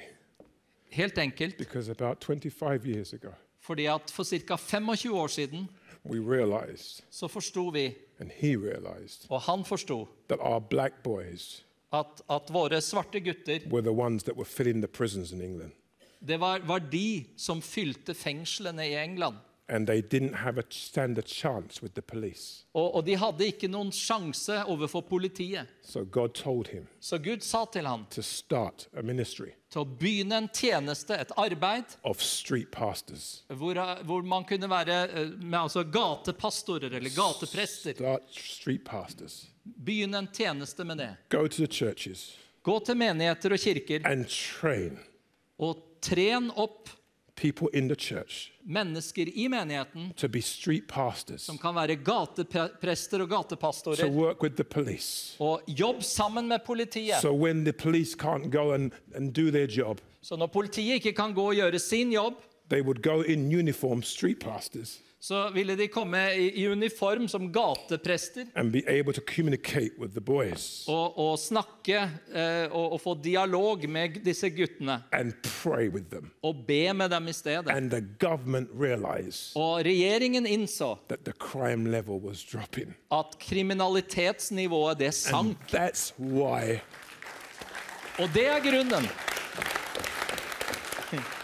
Helt enkelt because about 25 years ago, fordi at for ca. 25 år siden we realized, så forsto vi, and he realized, og han forsto, that our black boys at, at våre svarte gutter were the ones that were filling the prisons in England. Det var, var de som fylte fengslene i England. And they didn't have a stand a chance with the police. Og, og de hadde ikke noen sjanse overfor politiet. So God told him Så Gud sa til ham to start a ministry til å begynne en tjeneste, et arbeid, of street pastors. hvor, hvor man kunne være eh, med altså gatepastorer eller gateprester. Start street pastors. Begynne en tjeneste med det. Go to the churches Gå til menigheter og kirker and train og tren opp people in the church mennesker i menigheten to be street pastors, som kan være gateprester og to gatepastorer. work with the police. Og jobb sammen med politiet. So when the police can't go and, and do their job, Så når politiet ikke kan gå og gjøre sin jobb, they would go in uniform street pastors så ville de komme i, uniform som gateprester og, og snakke eh, og, og få dialog med disse guttene. Og be med dem i stedet. Og regjeringen innså at kriminalitetsnivået det sank. Og det er grunnen.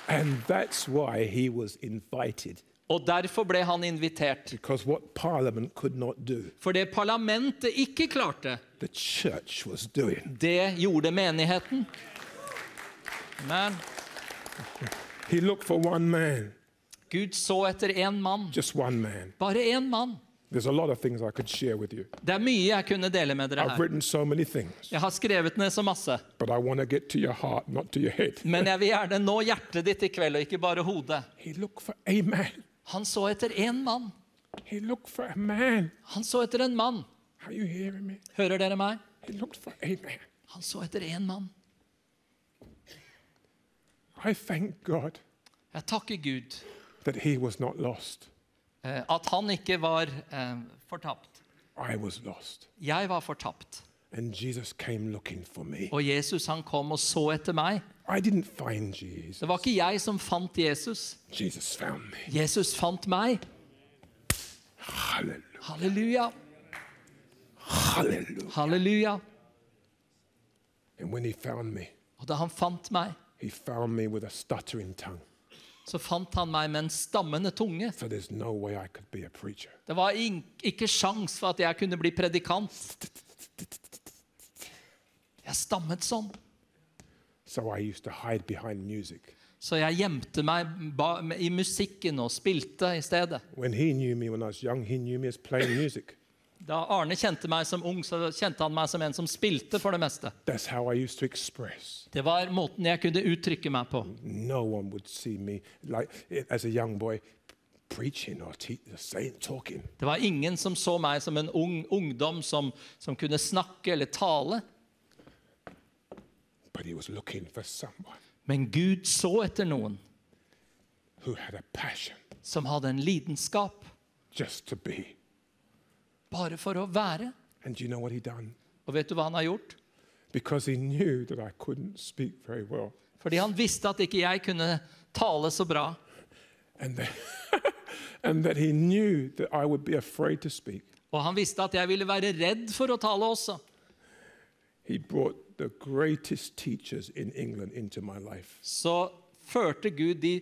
and that's why he was invited. Og derfor ble han invitert. Because what parliament could not do, For det parlamentet ikke klarte, the church was doing. det gjorde menigheten. Men He looked for one man, Gud så etter én mann. just one man. Bare én mann. A lot of I could share with you. Det er mye jeg kunne dele med dere her. so many Jeg har skrevet ned så masse. but I get to your heart, not to your head. Men jeg vil gjerne nå hjertet ditt i kveld, og ikke bare hodet. Han så etter én mann. Han så etter en mann. Hører dere meg? Han så etter én mann. Jeg takker Gud eh, at han ikke var uh, fortapt. Jeg var fortapt. And Jesus came looking for me. Og Jesus han kom og så etter meg. I didn't find Jesus. Det var ikke jeg som fant Jesus. Jesus found me. Jesus fant meg. Halleluja. Halleluja. Halleluja. Halleluja. And when he found me, Og da han fant meg, he found me with a så fant han meg med en stammende tunge. So no way I could be a. Det var ikke sjans for at jeg kunne bli predikant. Jeg stammet sånn. So I used to hide behind music. Så jeg gjemte meg ba i musikken og spilte i stedet. Da Arne kjente meg som ung, så kjente han meg som en som spilte for det meste. Det var måten jeg kunne uttrykke meg på. No me like boy. Det var ingen som så meg som en ung ungdom som, som kunne snakke eller tale. But he was looking for someone Men Gud så etter noen who had a passion som hadde en lidenskap just to be. bare for å være. And do you know what he done? Og vet du hva han har gjort? Because he knew that I couldn't speak very well. Fordi han visste at ikke jeg kunne tale så bra. And that, and that he knew that I would be afraid to speak. Og han visste at jeg ville være redd for å tale også. He brought the greatest teachers in England into my life. Så førte Gud de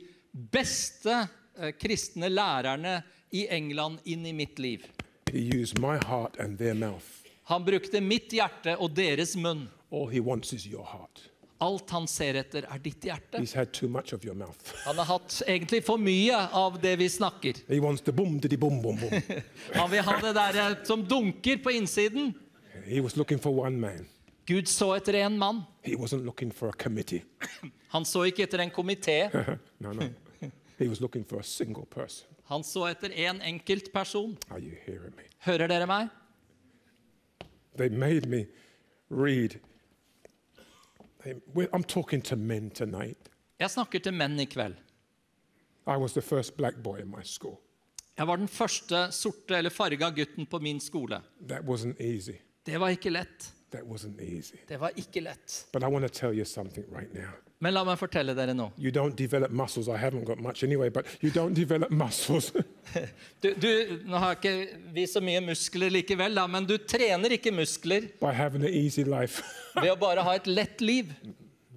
beste eh, kristne lærerne i England inn i mitt liv. He used my heart and their mouth. Han brukte mitt hjerte og deres munn. All he wants is your heart. Alt han ser etter, er ditt hjerte. He's had too much of your mouth. Han har hatt egentlig for mye av det vi snakker. He wants the boom, diddy, boom, boom, boom. Han vil ha det der eh, som dunker på innsiden. he was looking for one man. Gud så etter en mann. Han så ikke etter en komité. no, no. Han så etter en enkelt person. Hører dere meg? They made me read. They, I'm talking to men tonight. Jeg snakker til menn i kveld. I was the first black boy in my school. Jeg var den første sorte eller farga gutten på min skole. That wasn't easy. Det var ikke lett. That wasn't easy. Det var ikke lett. But I want to tell you something right now. Men la meg fortelle dere nå. You don't develop muscles. I haven't got much anyway, but you don't develop muscles Du, du, nå har ikke vi så mye muskler likevel, da, men du trener ikke muskler by having an easy life. ved å bare ha et lett liv.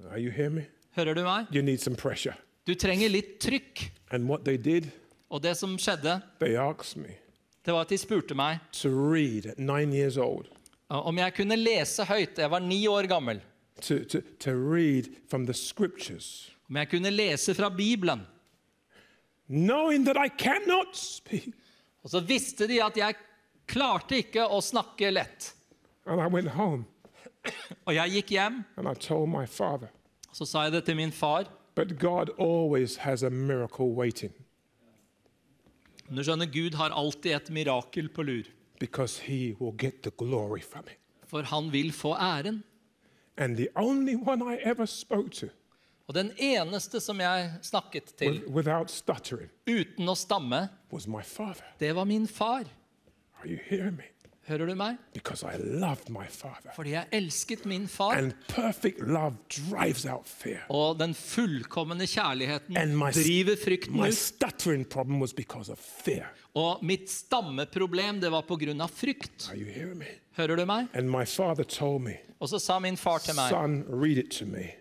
Are you hear me? Hører du meg? You need some pressure. Du trenger litt trykk. And what they did, Og det som skjedde, they asked me det var at de spurte meg to read at nine years old, om jeg kunne lese høyt. Jeg var ni år gammel. to, to, to read from the scriptures, Om jeg kunne lese fra Bibelen. knowing that I cannot speak. Og så visste de at jeg klarte ikke å snakke lett. And I went home Og jeg gikk hjem, and I told my father, og så sa jeg det til min far. but God always has a miracle waiting Men Du skjønner, Gud har alltid et mirakel på lur. Because he will get the glory from it. For han vil få æren. And the only one I ever spoke to Og den eneste som jeg snakket til without stuttering uten å stamme, was my father. det var min far. Are you hearing me? Hører du meg? Because I loved my father. Fordi jeg elsket min far. And perfect love drives out fear. Og den fullkomne kjærligheten And my, driver frykten my ut. stuttering problem was because of fear. Og mitt stammeproblem, det var av frykt. Are you hearing me? Hører du meg? And my father told me, Og så sa min far til meg, Son, read it to me.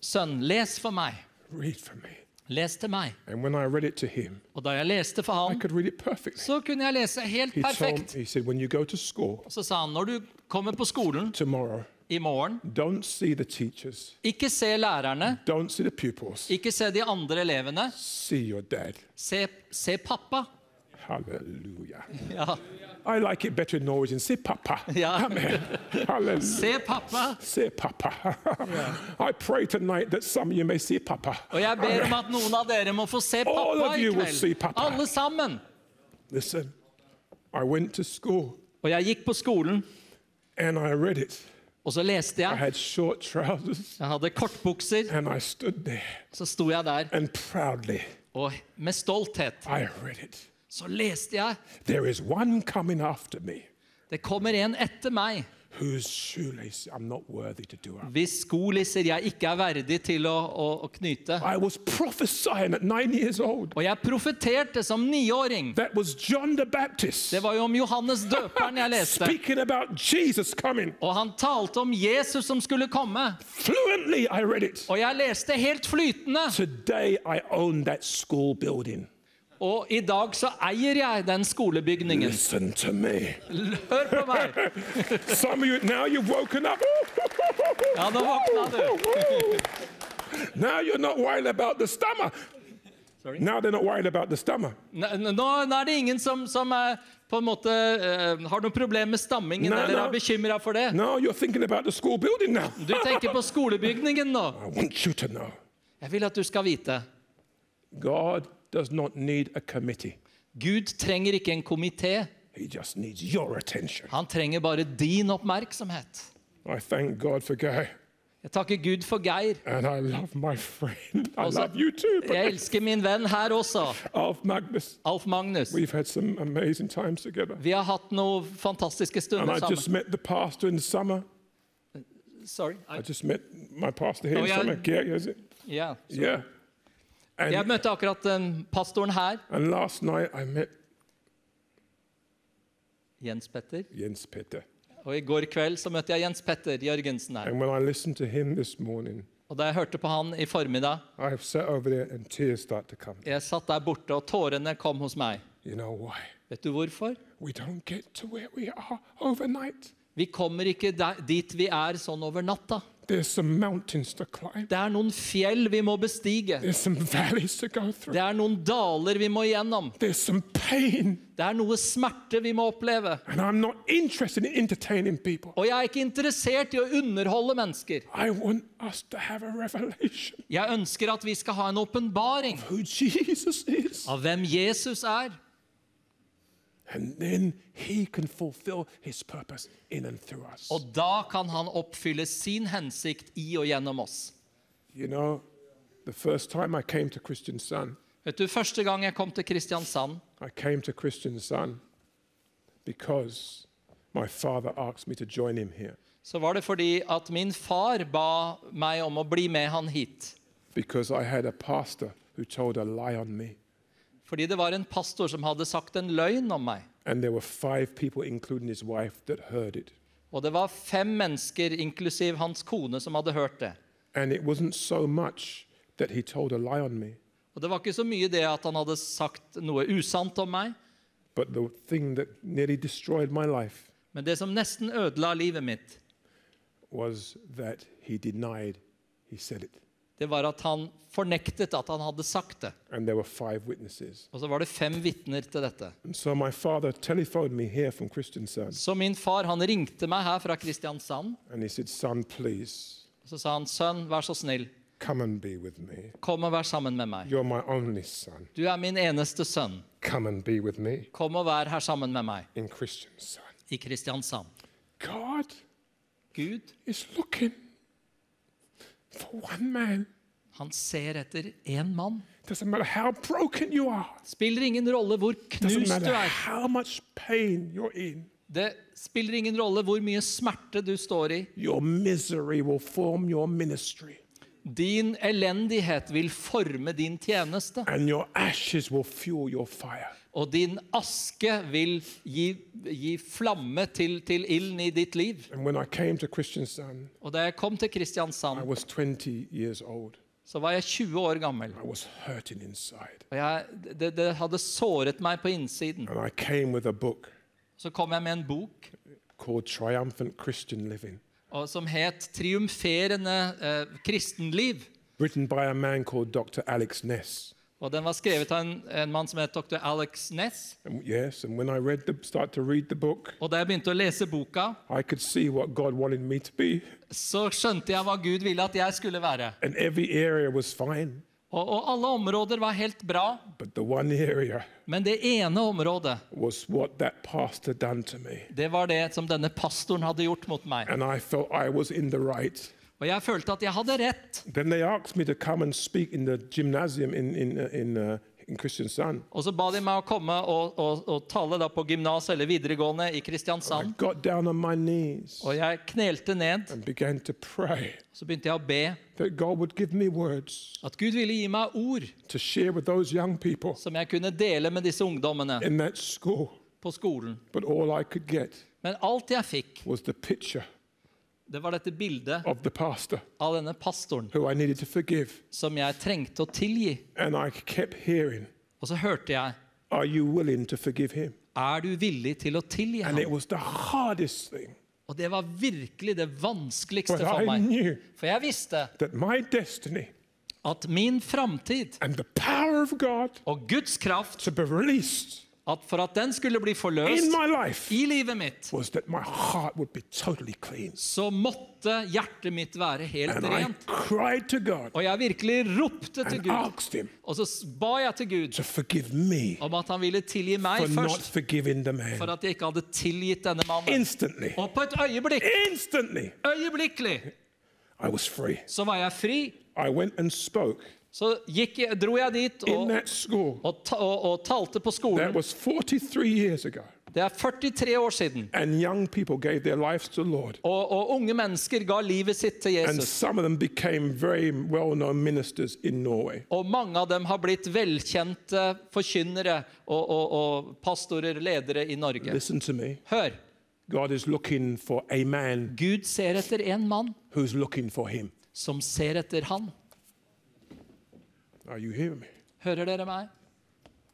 sønn, les for meg. Read for me. Les til meg. And when I read it to him, Og da jeg leste for ham, så kunne jeg lese helt He perfekt. he said, when you go to school Så sa han, når du kommer på skolen tomorrow, i morgen, don't see the teachers, ikke se lærerne, don't see the pupils, ikke se de andre elevene, se, se pappa. Hallelujah. Ja, I like it better in Norwegian. Se pappa. Ja. Amen. Halleluja. se pappa. Say papa. I pray tonight that some of you may see pappa. Og jeg ber om at noen av dere må få se All pappa you i kveld. will see pappa. Alle sammen. Listen, I went to school Og jeg gikk på skolen, and I read it. og så leste I jeg. had short trousers Jeg hadde kortbukser. and I stood there Så sto jeg der, and proudly og med stolthet I read it. Så leste jeg. There is one coming after me Det kommer en etter meg, whose shoelace I'm not worthy to do up. hvis skolisser jeg ikke er verdig til å, å, å knyte. I was prophesying at nine years old. Og jeg profeterte som niåring. That was John the Baptist Det var jo om Johannes døperen jeg leste. speaking about Jesus coming. Og han talte om Jesus som skulle komme. Fluently, I read it. Og jeg leste helt flytende. Today, I own that school building. Og i dag så eier jeg den skolebygningen. Listen to me. Hør på meg! Some of you, now you've woken up. Ja, nå våkna du. Now you're not worried about the stomach. Now they're not worried about the stomach. Nå, nå er det ingen som, som er, på en måte uh, har noen problem med stammingen no, eller no. er bekymra for det. No, you're thinking about the school building now. Du tenker på skolebygningen nå. I want you to know Jeg vil at du skal vite. God does not need a committee, Gud trenger ikke en komité. He just needs your attention. Han trenger bare din oppmerksomhet. I thank God for Guy, Jeg takker Gud for Geir. and I love my friend. I også, love you too, but Jeg elsker min venn her også, Alf Magnus. Alf Magnus. We've had some amazing times together. Vi har hatt noen fantastiske And stunder I just sammen. met the pastor in the summer. Sorry. I just met my pastor here Oh, in yeah. summer. Geir, is it? Ja. Yeah. Jeg møtte akkurat um, pastoren her, and last night I met Jens Petter. Jens Petter. Og i går kveld så møtte jeg Jens Petter Jørgensen her. And when I listened to him this morning, Og da jeg hørte på han i formiddag, I sat over there and tears start to come. jeg satt der borte, og tårene kom hos meg. You know why? Vet du hvorfor? We don't get to where we are overnight. Vi kommer ikke der, dit vi er sånn over natta. There's some mountains to climb. Det er noen fjell vi må bestige. There's some valleys to go through. Det er noen daler vi må gjennom. There's some pain. Det er noe smerte vi må oppleve. And I'm not interested in. Og jeg er ikke interessert i å underholde mennesker. I want us to have a revelation Jeg ønsker at vi skal ha en åpenbaring of who Jesus is. av hvem Jesus er. And then he can fulfill his purpose in and through us. Og da kan han oppfylle sin hensikt i og gjennom oss. You know, the first time I came to Kristiansand, Vet du, Første gang jeg kom til Kristiansand, I came to Kristiansand because my father asked me to join him here. så var det fordi at min far ba meg om å bli med han hit. Because I had a pastor who told a lie on me. Fordi det var en pastor som hadde sagt en løgn om meg. People. Og det var fem mennesker, inklusiv hans kone, som hadde hørt det. So Og det var ikke så mye det at han hadde sagt noe usant om meg, life men det som nesten ødela livet mitt, was that he denied he said it. Det var at han fornektet at han hadde sagt det. Og så var det fem vitner til dette. So Så min far han ringte meg her fra Kristiansand. said, Son, Og så sa han, sønn, vær så snill, come and be with me. kom og vær sammen med meg. You're my only son. Du er min eneste sønn. Come and be with me Kom og vær her sammen med meg in i Kristiansand. God Gud, is looking for han ser etter én mann. Spiller ingen rolle hvor knust du er. Det spiller ingen rolle hvor mye smerte du står i. Your will form your Din elendighet vil forme din tjeneste, and your ashes will fuel your fire. Og din aske vil gi, gi flamme til, til ilden i ditt liv. Og da jeg kom til Kristiansand, was 20 years old. så var jeg 20 år gammel. Og jeg, det, det hadde såret meg på innsiden. Så kom jeg med en bok som het 'Triumferende eh, kristenliv'. written by a man called Dr. Alex Ness. Og den var skrevet av en, en mann som het dr. Alex Ness. And yes, and when I read the, start to read the book, Og da jeg begynte å lese boka, I could see what God wanted me to be. så skjønte jeg hva Gud ville at jeg skulle være. And every area was fine, Og, og alle områder var helt bra, but the one area men det ene området, was what that pastor done to me. det var det som denne pastoren hadde gjort mot meg. And I felt I was in the right. Og jeg følte at jeg hadde rett. In in, in, uh, in, uh. Og så ba de meg å komme og, og, og tale da på gymnas eller videregående i Kristiansand. Og jeg knelte ned, så begynte jeg å be at Gud ville gi meg ord to share with those young people som jeg kunne dele med disse ungdommene school. på skolen. But all I could get Men alt jeg fikk, was the picture det var dette bildet pastor av denne pastoren who I needed to forgive. som jeg trengte å tilgi. And I kept hearing, Og så hørte jeg Are you willing to forgive him? Er du villig til å tilgi ham? was the hardest thing. Og det var virkelig det vanskeligste But for meg. For jeg visste destiny at min framtid og Guds kraft, to be released at for at den skulle bli forløst life i livet mitt, was that my heart would be totally så måtte hjertet mitt være helt And rent. God Og jeg virkelig ropte til Gud. Him Og så ba jeg til Gud to forgive me om at han ville tilgi meg for først, for at jeg ikke hadde tilgitt denne mannen. Instantly, Og på et øyeblikk, instantly, øyeblikkelig, I was free. så var jeg fri. I went and spoke Så gikk dro jeg dit og, school. og, og, og talte på skolen. was 43 years ago. Det er 43 år siden. Og, og unge mennesker ga livet sitt til Jesus. well. Og mange av dem har blitt velkjente forkynnere og, pastorer, ledere i Norge. Hør, Gud ser etter en mann som ser etter han. Are you hearing me? Hører dere meg?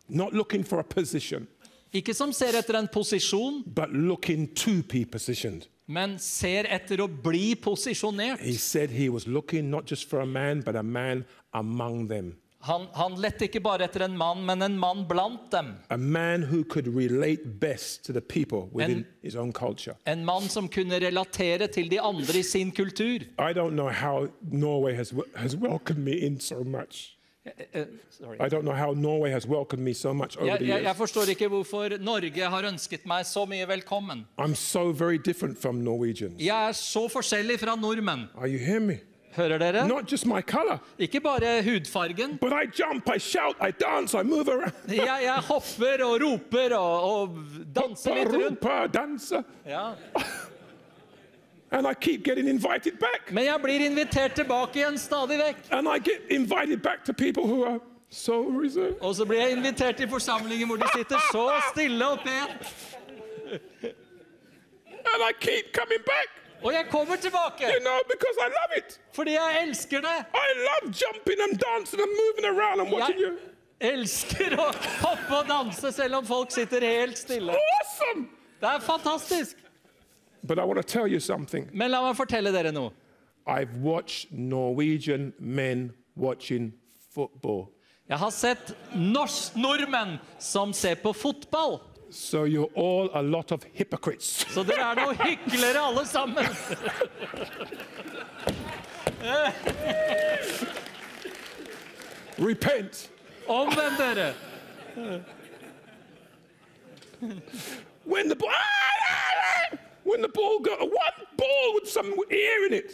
Not looking for a position, Ikke som ser etter en posisjon, but looking to be positioned. men ser etter å bli posisjonert. He said he was looking not just for a man, but a man among them. Han, han lette ikke bare etter en mann, men en mann blant dem. A man who could relate best to the people within And- his own culture. En mann som kunne relatere til de andre i sin kultur. I don't know how Norway has, has welcomed me in so much. Sorry. I don't know how Norway has welcomed me so much Jeg, jeg, jeg forstår ikke hvorfor Norge har ønsket meg så mye velkommen. So very different from Norwegians. Jeg er så forskjellig fra nordmenn. Are you hearing me? Hører dere? Not just my color, Ikke bare hudfargen. I jump, I shout, I dance, I. Jeg, jeg hopper og roper og, og danser litt rundt. Roper, danser. Ja. And I keep getting invited back. Men jeg blir invitert tilbake igjen stadig vekk. And I get invited back to people who are so reserved. Og så blir jeg invitert til forsamlinger hvor de sitter så stille og pent. And I keep coming back, Og jeg kommer tilbake you know, I love it. fordi jeg elsker det. I love jumping and dancing and moving around and watching Jeg you. elsker å hoppe og danse selv om folk sitter helt stille. Awesome! Det er fantastisk. But I want to tell you something. Men la meg fortelle dere noe. I've watched Norwegian men watching football. Jeg har sett norsk nordmenn som ser på fotball. So you're all a lot of hypocrites. Så dere er noen hyklere alle sammen. Repent. Omvend dere. When the ball, when the ball got one ball with some air in it.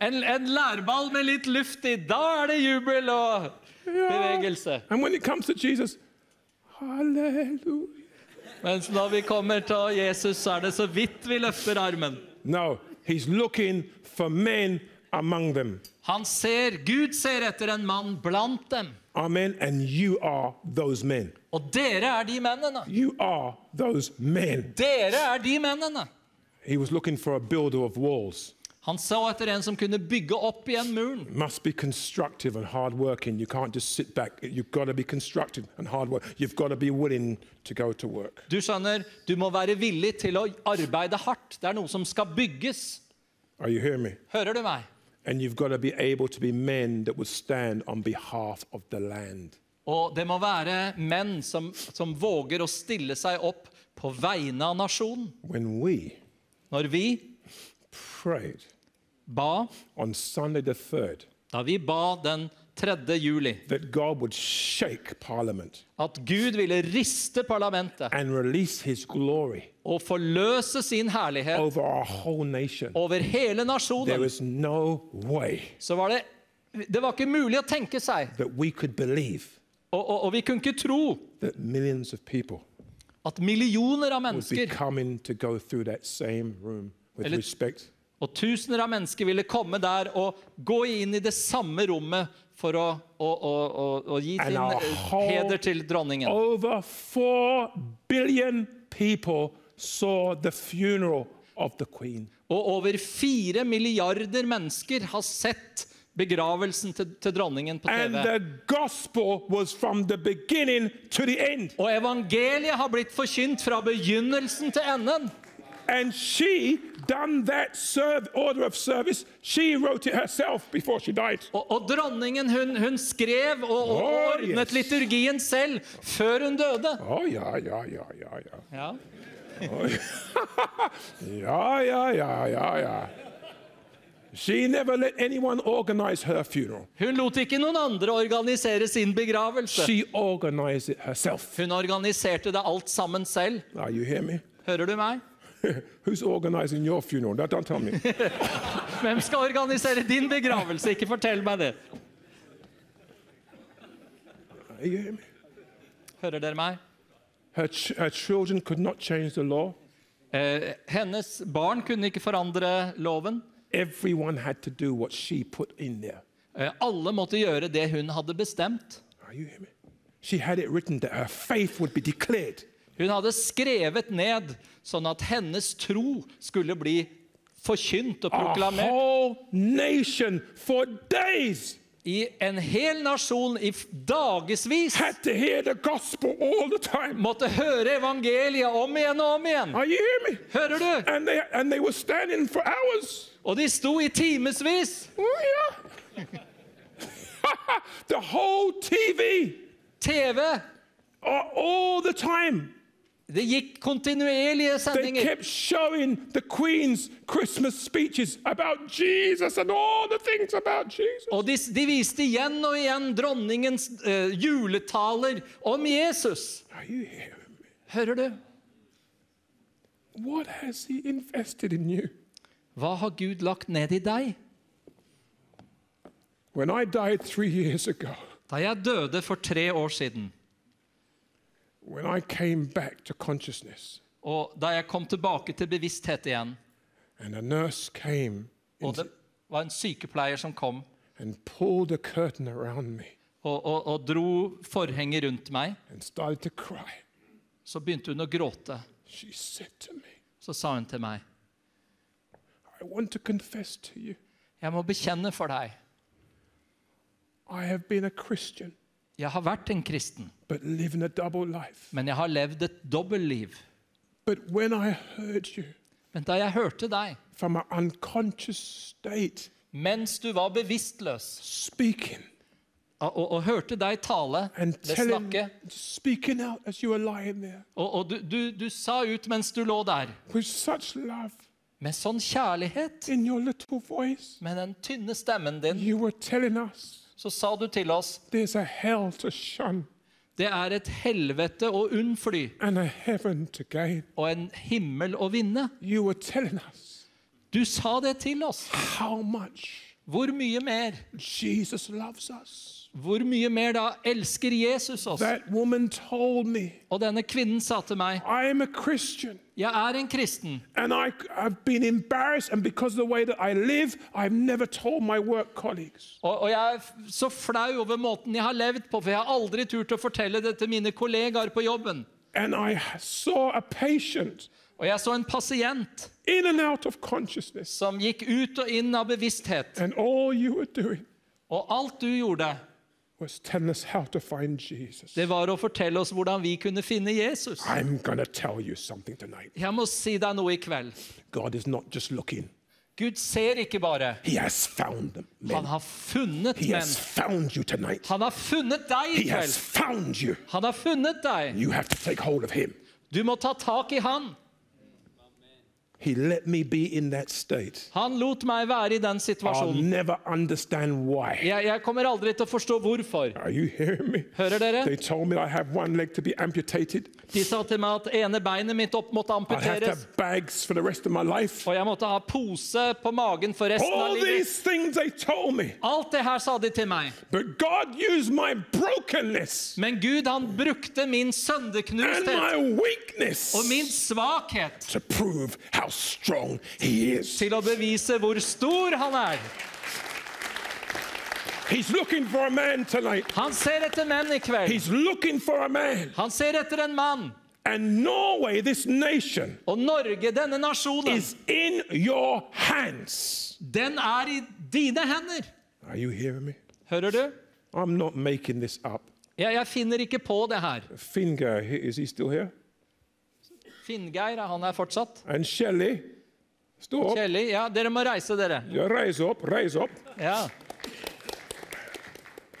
En, en lærball med litt luft i. Da er det jubel og bevegelse. And when it comes to Jesus, hallelujah. Mens når vi kommer til Jesus, så er det så vidt vi løfter armen. No, he's looking for men among them. Han ser, Gud ser etter en mann blant dem. Amen. And you are those men. Og dere er de mennene. You are those men. Dere er de mennene. He was looking for a builder of walls. Han så etter en som kunne bygge opp igjen muren. Must be constructive and hard working. You can't just sit back. You've got to be constructive and hard work. You've got to be willing to go to work. Du skjønner, du må være villig til å arbeide hardt. Det er noe som skal bygges. Are you hearing me? Hører du meg? And you've got to be able to be men that will stand on behalf of the land. Og det må være menn som, som våger å stille seg opp på vegne av nasjonen. When we Når vi prayed ba, on Sunday the 3rd da vi ba den 3. juli, that God would shake Parliament at Gud ville riste parlamentet. and release His glory og forløse sin herlighet over our whole nation, over hele there nasjonen, is no way så var det det var ikke mulig å tenke seg, that we could believe og, og, og vi kunne ikke tro that millions of people at millioner av mennesker og tusener av mennesker ville komme der og gå inn i det samme rommet for å, å, å, å, gi sin heder til dronningen. Over 4 billion people saw the funeral of the Queen. Og over fire milliarder mennesker har sett begravelsen til, til dronningen på And TV. the gospel was from the beginning to the end. Og evangeliet har blitt forkynt fra begynnelsen til enden. And she done that serve, order of service. She wrote it herself before she died. Og, og dronningen hun, hun skrev og, og Oh, ordnet yes. liturgien selv før hun døde. Oh, ja, ja, ja, ja. ja. Ja. ja, ja, ja, ja, yeah. She never let anyone organize her funeral. Hun lot ikke noen andre organisere sin begravelse. She organized it herself. Hun organiserte det alt sammen selv. Are you hear me? Hører du meg? Who's organizing your funeral? Don't, don't tell me. Hvem skal organisere din begravelse? Ikke fortell meg det. Are you hear me? Hører dere meg? Her, her children could not change the law. Eh, hennes barn kunne ikke forandre loven. Everyone had to do what she put in there. Eh, alle måtte gjøre det hun hadde bestemt. Are you hear me? She had it written that her faith would be declared. Hun hadde skrevet ned sånn at hennes tro skulle bli forkynt og A proklamert. whole nation for days i en hel nasjon i dagevis had to hear the gospel all the time. måtte høre evangeliet om igjen og om igjen. Hører du? And they and they Og de sto i timevis. Oh yeah. the whole TV TV. uh, all the time. Det gikk kontinuerlige They sendinger. kept showing the Queen's Christmas speeches about Jesus and all the things about Jesus. Og de, de viste igjen og igjen dronningens uh, juletaler om Jesus. Are you hearing me? Hører du? What has He invested in you? Hva har Gud lagt ned i deg? When I died three years ago, Da jeg døde for tre år siden, when I came back to consciousness, og da jeg kom tilbake til bevissthet igjen, and a nurse came og det var en sykepleier som kom and pulled the curtain around me og, og, og dro forhenget rundt meg, and started to cry, så begynte hun å gråte. she said to me, Så sa hun til meg, I want to confess to you, jeg må bekjenne for deg, I have been a Christian, jeg har vært en kristen, but living a double life. men jeg har levd et dobbeltliv. But when I heard you Men da jeg hørte deg, from an unconscious state mens du var bevisstløs, speaking og, og, og hørte deg tale, det snakke, lying og, og du, du, du sa ut mens du lå der, love med sånn kjærlighet, in your little voice, med den tynne stemmen din, you were telling us så sa du til oss, there's a hell to shun det er et helvete å unnfly, and a heaven to gain. og en himmel å vinne. You were telling us Du sa det til oss. Hvor mye mer? Jesus loves us. Hvor mye mer da elsker Jesus oss? That woman told me, Og denne kvinnen sa til meg, I am a Christian. jeg er en kristen, And I, I've been embarrassed, and because of the way that I live, I've never told my work colleagues. og, og jeg er så flau over måten jeg har levd på, for jeg har aldri turt å fortelle det til mine kollegaer på jobben. And I saw a patient Og jeg så en pasient in and out of consciousness, som gikk ut og inn av bevissthet, and all you were doing og alt du gjorde, was telling us how to find Jesus. det var å fortelle oss hvordan vi kunne finne Jesus. I'm going to tell you something tonight. Jeg må si deg noe i kveld. God is not just looking, Gud ser ikke bare, He has found them. han har funnet menn. has found you tonight. Han har funnet deg i kveld. Han har funnet deg. You have to take hold of Him. Du må ta tak i han. He let me be in that state. Han lot meg være i den I'll situasjonen. never understand why. Jeg, jeg kommer aldri til å forstå hvorfor. Are you hearing me? Hører They dere? told me I have one leg to be amputated. De sa til meg at ene beinet mitt opp måtte I have to amputeres, have bags for the rest of my life. og jeg måtte ha pose på magen for resten av livet. these things they told me. Alt det her sa de til meg. But God used my brokenness Men Gud, han brukte min and sønderknusthet my weakness og min svakhet to prove how strong He is. til å bevise hvor stor han er. He's looking for a man tonight. Han ser etter menn i kveld. He's looking for a man. Han ser etter en mann. And Norway, this nation, Og Norge, denne nasjonen, is in your hands. den er i dine hender. Are you hearing me? Hører du? I'm not making this up. Jeg, jeg finner ikke på det her. Finger, is he still here? Finngeir, han er fortsatt. And Shelley, opp. Kjelli, ja, dere må reise dere. Ja, raise opp, raise opp. Ja.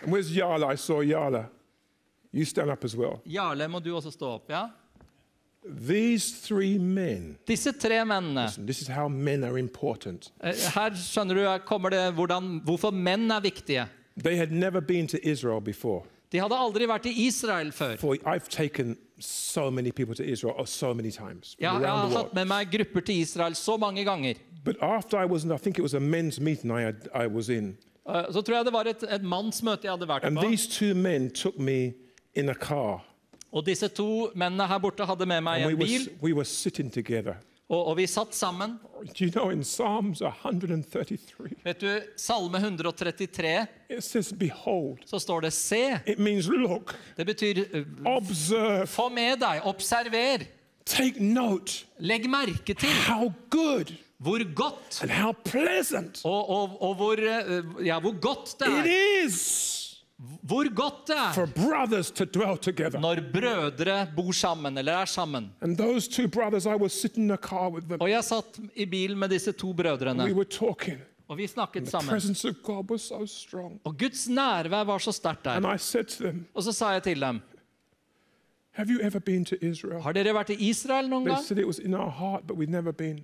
And where's Yala? I saw Yala. You stand up as well. Jarle, må du også stå opp. ja? These three men, Disse tre mennene. listen, this is how men are important. Eh, Her skjønner du, kommer det hvordan, hvorfor menn er viktige. They had never been to Israel before. De hadde aldri vært i Israel før. For I've taken so many people to Israel so many times Jeg, jeg har hatt med meg grupper til Israel så mange ganger. But after I was, in, I think it was a men's meeting I, had, I was in, Uh, Så tror jeg det var et, et mannsmøte jeg hadde vært and på. these two men took me in a car, Og disse to mennene her borte hadde med meg and en we bil, Was, we were sitting together. Og, og vi satt sammen. Do you know in Psalms 133, Vet du, Salme 133, it says, Behold. så står det 'se'. It means look, Det betyr eh, observe, få med deg, observer, take note legg merke til how good hvor godt and how pleasant og, og, og hvor, eh, ja, hvor godt det it er. is Hvor godt det for er brothers to dwell together. når brødre bor sammen eller er sammen. And those two brothers, I was sitting in a car with them. Og jeg satt i bil med disse to brødrene, We were talking. og vi snakket The sammen. presence of God was so strong. Og Guds nærvær var så sterkt And der. I said to them, Og så sa jeg til dem, Have you ever been to Israel? har dere vært i Israel noen They gang? said it was in our heart, but we'd never been.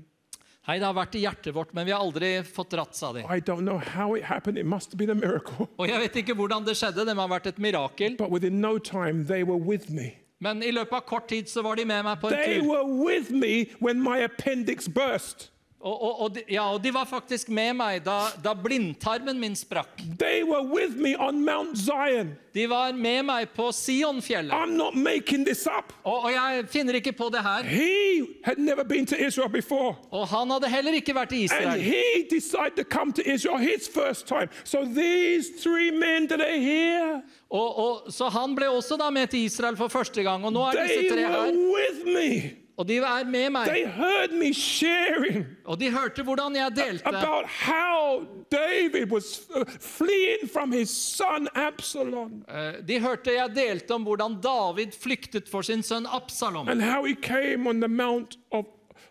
Hei, det har vært i hjertet vårt, men vi har aldri fått dratt, sa de. I don't know how it happened. It must have been a miracle. Og jeg vet ikke hvordan det skjedde, det må ha vært et mirakel. But within no time, they were with me. Men i løpet av kort tid så var de med meg på en They tur. were with me when my appendix burst. Og, og, og, de, ja, og de var faktisk med meg da, da blindtarmen min sprakk. They were with me on Mount Zion. De var med meg på Sionfjellet. I'm not making this up. Og, og jeg finner ikke på det her. He had never been to Israel before. Og han hadde heller ikke vært i And Israel. he decided to come to Israel his first time. So these three men that are here, Og, og, så han ble også da med til Israel for første gang. Og nå er they disse tre were her. with me. Og de er med meg. They heard me sharing Og de hørte hvordan jeg delte. about how David was uh, fleeing from his son Absalom Eh, De hørte jeg delte om hvordan David flyktet for sin sønn Absalom. and how he came on the Mount of,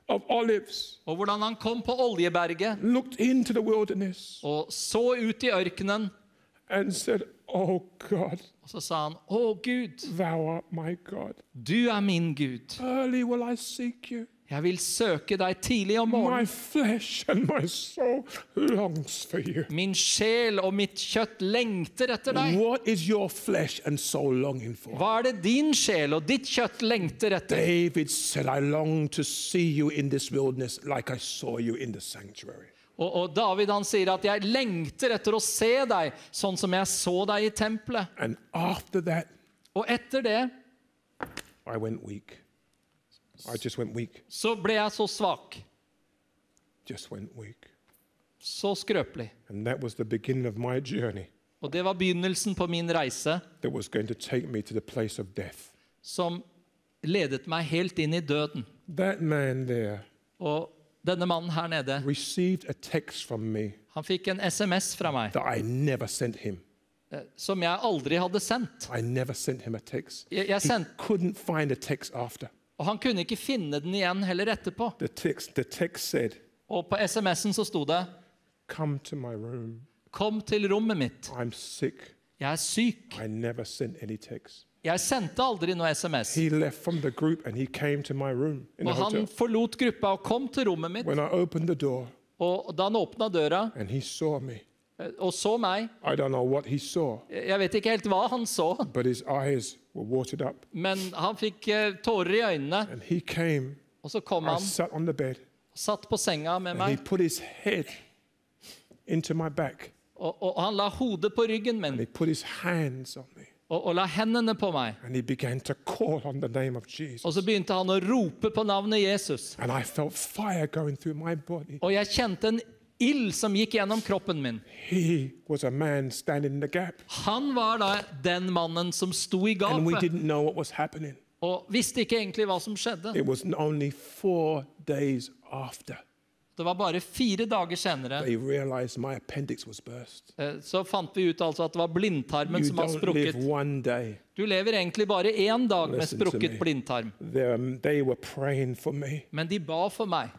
of Olives, Og hvordan han kom på Oljeberget looked into the wilderness, og så ut i ørkenen. and said, Oh God, Og så sa han, Å Gud, thou art my God. du er min Gud. Early will I seek you. Jeg vil søke deg tidlig om morgenen. Min sjel og mitt kjøtt lengter etter deg. What is your flesh and soul for? Hva er det din sjel og ditt kjøtt lengter etter? David said, I long to see you in this wilderness like I saw you in the sanctuary. Og, og David han sier at jeg lengter etter å se deg sånn som jeg så deg i tempelet. That, Og etter det så ble jeg så svak, så skrøpelig. Og det var begynnelsen på min reise som ledet meg helt inn i døden. That man there Og denne mannen her nede, han fikk en SMS fra meg that I never sent him. eh, som jeg aldri hadde sendt. I never sent him a text. Jeg, jeg sendt, couldn't find a text after. og han kunne ikke finne den igjen heller etterpå. The text, the text said, Og på SMS-en så sto det Come to my room. Kom til rommet mitt. I'm sick. Jeg er syk. Jeg sendte aldri noe SMS. He left from the group and he came to my room in the Og han hotel. forlot gruppa og kom til rommet mitt. When I opened the door Og da han åpna døra and he saw me, eh, og så meg I don't know what he saw, Jeg vet ikke helt hva han så, but his eyes were watered up. men han fikk eh, tårer i øynene. And he came. Og så kom I han, sat on the bed satt på senga med and he meg, put his head into my back og, og han la hodet på ryggen and min he put his hands on me og, og la hendene på meg. Og så begynte han å rope på navnet Jesus. Og jeg kjente en ild som gikk gjennom kroppen min. Han var da den mannen som sto i gapet og visste ikke egentlig hva som skjedde. It was only four days after Det var bare fire dager senere eh, så fant vi ut altså at det var blindtarmen You som var sprukket. Du lever egentlig bare én dag med sprukket blindtarm. Men de ba for meg.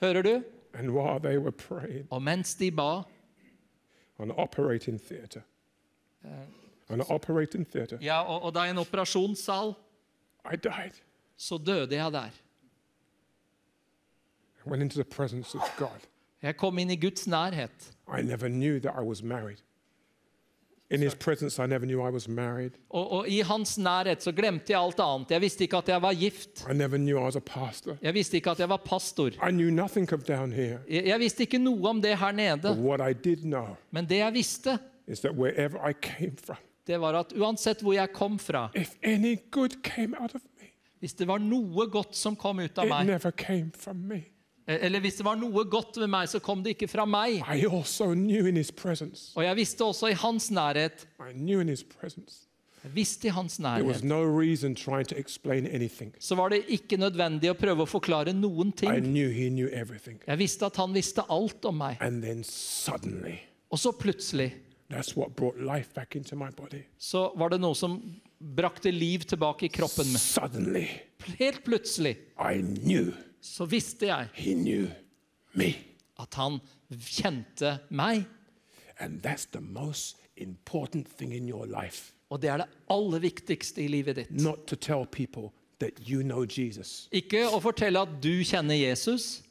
Hører du? Og mens de ba on operating theater, on operating theater, ja, og, og da i en operasjonssal, I died. så døde jeg der. Went into the presence of God. Jeg kom inn i Guds nærhet. I never knew that I was married. In His presence, I never knew I was married. Og, og i hans nærhet så glemte jeg alt annet. Jeg visste ikke at jeg var gift. I never knew I was a pastor. Jeg visste ikke at jeg var pastor. I knew nothing of down here. Jeg, jeg visste ikke noe om det her But nede. what I did know Men det jeg visste, is that wherever I came from, det var at uansett hvor jeg kom fra, if any good came out of me, hvis det var noe godt som kom ut av it meg, never came from me. Eller hvis det var noe godt med meg, så kom det ikke fra meg. Og jeg visste også i hans nærhet, presence Visste i hans nærhet. Så var det ikke nødvendig å prøve å forklare noen ting. knew knew. Jeg visste at han visste alt om meg. Suddenly, Og så plutselig så var det noe som brakte liv tilbake i kroppen min. Helt plutselig I knew så visste jeg he knew me. at han kjente meg. And that's the most important thing in your life. Og det er det aller viktigste i livet ditt. Not to tell people that you know Jesus. Ikke å fortelle at du kjenner Jesus,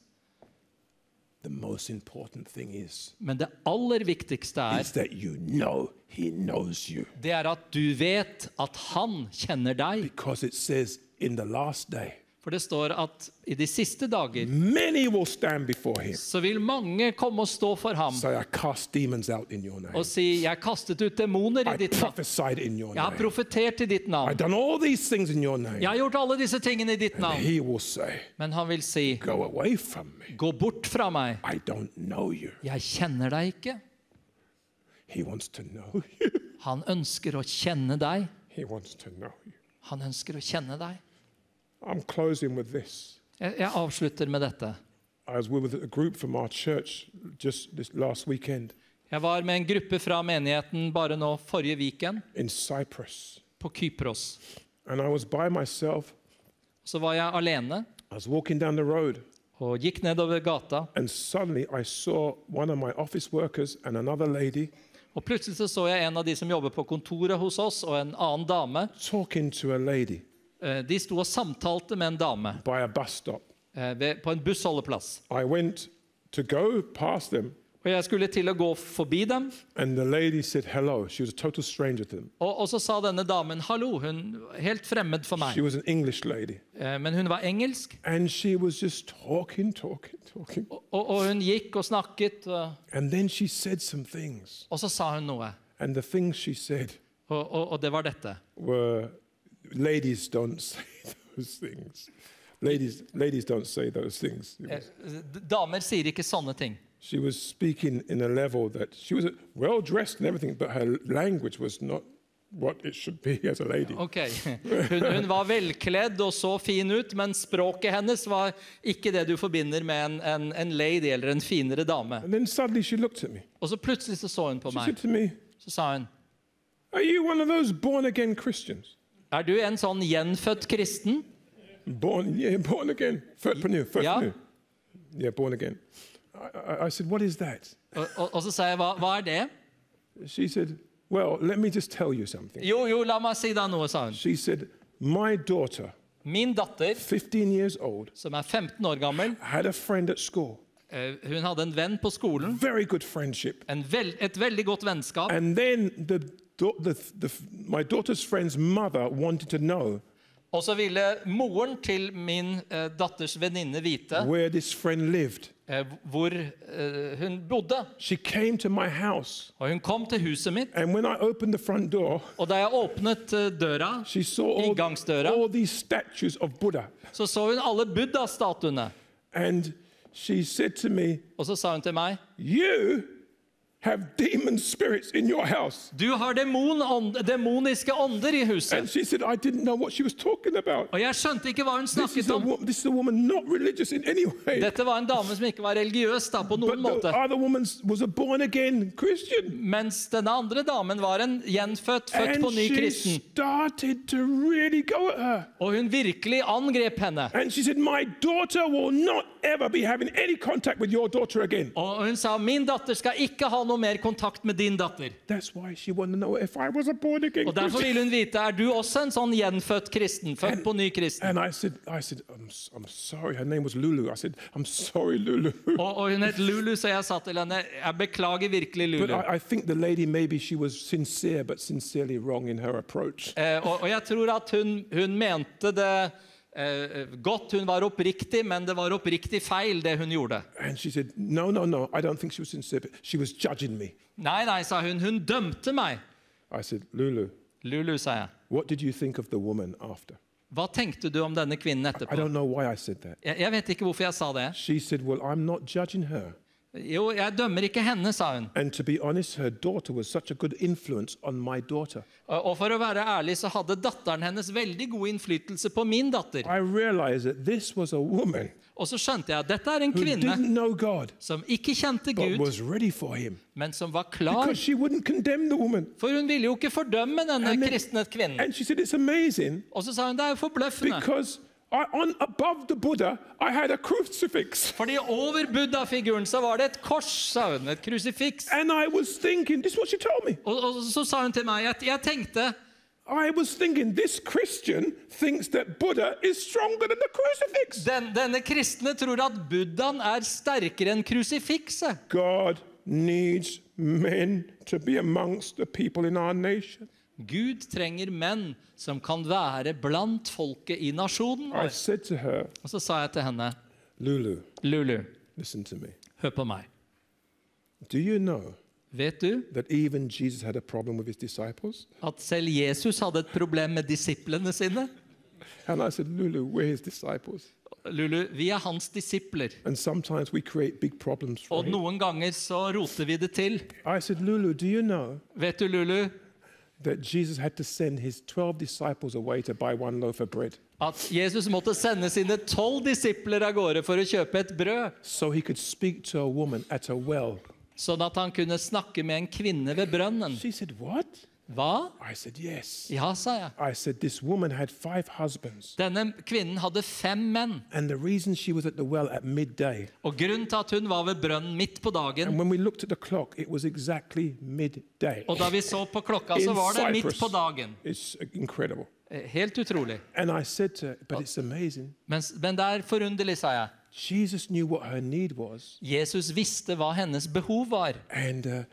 The most important thing is, men det aller viktigste er, is that you know he knows you. det er at du vet at han kjenner deg. Because it says in the last day, For det står at i de siste dager many will stand before him. så vil mange komme og stå for ham Say, I cast demons out in your name. og si 'Jeg kastet ut demoner i I ditt navn'. prophesied in your Jeg har profetert i ditt navn. I've done all these things in your name. Jeg har gjort alle disse tingene i ditt navn. Say, Men han vil si Go away from me. 'Gå bort fra meg. I don't know you. Jeg kjenner deg ikke'. He wants to know you. Han ønsker å kjenne deg. He wants to know you. Han ønsker å kjenne deg. I'm closing with this. Jeg, jeg avslutter med dette. I was with a group from our church just this last weekend Jeg var med en gruppe fra menigheten bare nå forrige weekend på Kypros. Så var jeg alene og gikk nedover gata. Og plutselig så, så jeg en av de som jobber på kontoret hos oss, og en annen dame. Eh, De sto og samtalte med en dame eh, på en bussholdeplass. Og jeg skulle til å gå forbi dem, og, og så sa denne damen hallo. Hun var helt fremmed for meg. Eh, Men hun var engelsk, talking, talking, talking. og, og hun gikk og snakket. Og, så sa hun noe. Said og, og det var dette. were ladies don't say those things. Ladies, ladies don't say those things. Eh, Damer sier ikke sånne ting. She was speaking in a level that she was well dressed and everything, but her language was not what it should be as a lady. Okay. hun, hun var velkledd og så fin ut, men språket hennes var ikke det du forbinder med en, en, en lady eller en finere dame. And then suddenly she looked at me. Og så plutselig så, så hun på She meg. said to me, Så sa hun, Are you one of those born again Christians? Er du en sånn gjenfødt kristen? Born, yeah, born again. Født på ny. Født ja. på ny. Yeah, born again. I, I, I said, What is that? Og, og, og så sa jeg, hva, hva er det? She said, Well, let me just tell you something. Jo, jo, la meg si deg noe, sa hun. She said, My daughter, Min datter, 15 years old, som er 15 år gammel, had a friend at school. eh, hun hadde en venn på skolen. Very good friendship. En vel, et veldig godt vennskap. And then the, the, the, my daughter's friend's mother wanted to know Og så ville moren til min eh, datters venninne vite where this friend lived. eh, hvor eh, hun bodde. She came to my house, Og hun kom til huset mitt, and when I opened the front door, og da jeg åpnet eh, døra, she saw all, Inngangsdøra. all these statues of Buddha. så så hun alle buddha-statuene. And she said to me, Og så sa hun til meg You have demon spirits in your house. Du har demon, ånd, demoniske ånder i And huset. she said, I didn't know what she was talking about. Og jeg skjønte ikke hva hun This is, snakket a, om. wo- this is a woman not religious in any way. Dette var en dame som ikke var religiøs da, på But noen måte. the other woman was a born again Christian. Mens denne andre damen var en gjenfødt, født And på ny she kristen. started to really go at her. Og hun virkelig angrep henne. And she said, My daughter will not ever be having any contact with your daughter again. Og hun sa min datter skal ikke ha noe mer kontakt med din datter. Og Derfor ville vil hun vite er du også en sånn gjenfødt kristen. Født på ny kristen. And I said, I said, I'm, I'm sorry. Her name was Lulu. I said, I'm sorry, Lulu. Og, og hun het Lulu, så jeg sa til henne jeg beklager virkelig, Lulu. I, I think the lady, maybe she was sincere, but sincerely wrong in her approach. Eh, og, og jeg tror at hun, hun mente det godt. Hun var oppriktig, men det var oppriktig feil, det hun gjorde. Said, No, no, no. I don't think she was sincere. But she was judging me. Nei, nei, sa hun. Hun dømte meg. Said, Lulu, Lulu, sa jeg. what did you think of the woman after? Hva tenkte du om denne kvinnen etterpå? don't I. Jeg, jeg vet ikke hvorfor jeg sa det. She said, Well, I'm not judging her. Jo, jeg dømmer ikke henne, sa hun. Honest. Og for å være ærlig så hadde datteren hennes veldig god innflytelse på min datter. Og så skjønte jeg at dette er en kvinne God som ikke kjente Gud, men som var klar. For hun ville jo ikke fordømme denne kristne kvinnen. Og så sa hun det er jo forbløffende. I, on above the Buddha, I had a crucifix. Fordi over buddha-figuren så var det et kors, sa hun. Et krusifiks. And I was thinking, this is what she told me. Og, og så sa hun til meg at jeg tenkte I was thinking, this Christian thinks that Buddha is stronger than the crucifix. den, denne kristne tror at buddhaen er sterkere enn krusifikset. God needs men to be amongst the people in our nation. Gud trenger menn som kan være blant folket i nasjonen her, Og så sa jeg til henne, Lulu, Lulu, hør på meg. You know Vet du at selv Jesus hadde et problem med disiplene sine? Said, Lulu. Lulu, vi er hans disipler. Og noen ganger så roter vi det til. Said, Lulu, you know Vet du, Lulu, at Jesus måtte sende sine tolv disipler av gårde for å kjøpe et brød, so he could speak to a woman at a well? sånn at han kunne snakke med en kvinne ved brønnen. She said, What? Hva? I said, Yes. Ja, sa jeg. I said, This woman had five husbands. Denne kvinnen hadde fem menn. And the reason she was at the well at midday, Og grunnen til at hun var ved brønnen midt på dagen, and when we looked at the clock, it was exactly midday. og da vi så på klokka, så var det midt på dagen. It's incredible. Eh, Helt utrolig. And I said to her, But it's amazing. Men, men det er forunderlig, sa jeg. Jesus knew what her need was. Jesus visste hva hennes behov var. And, uh,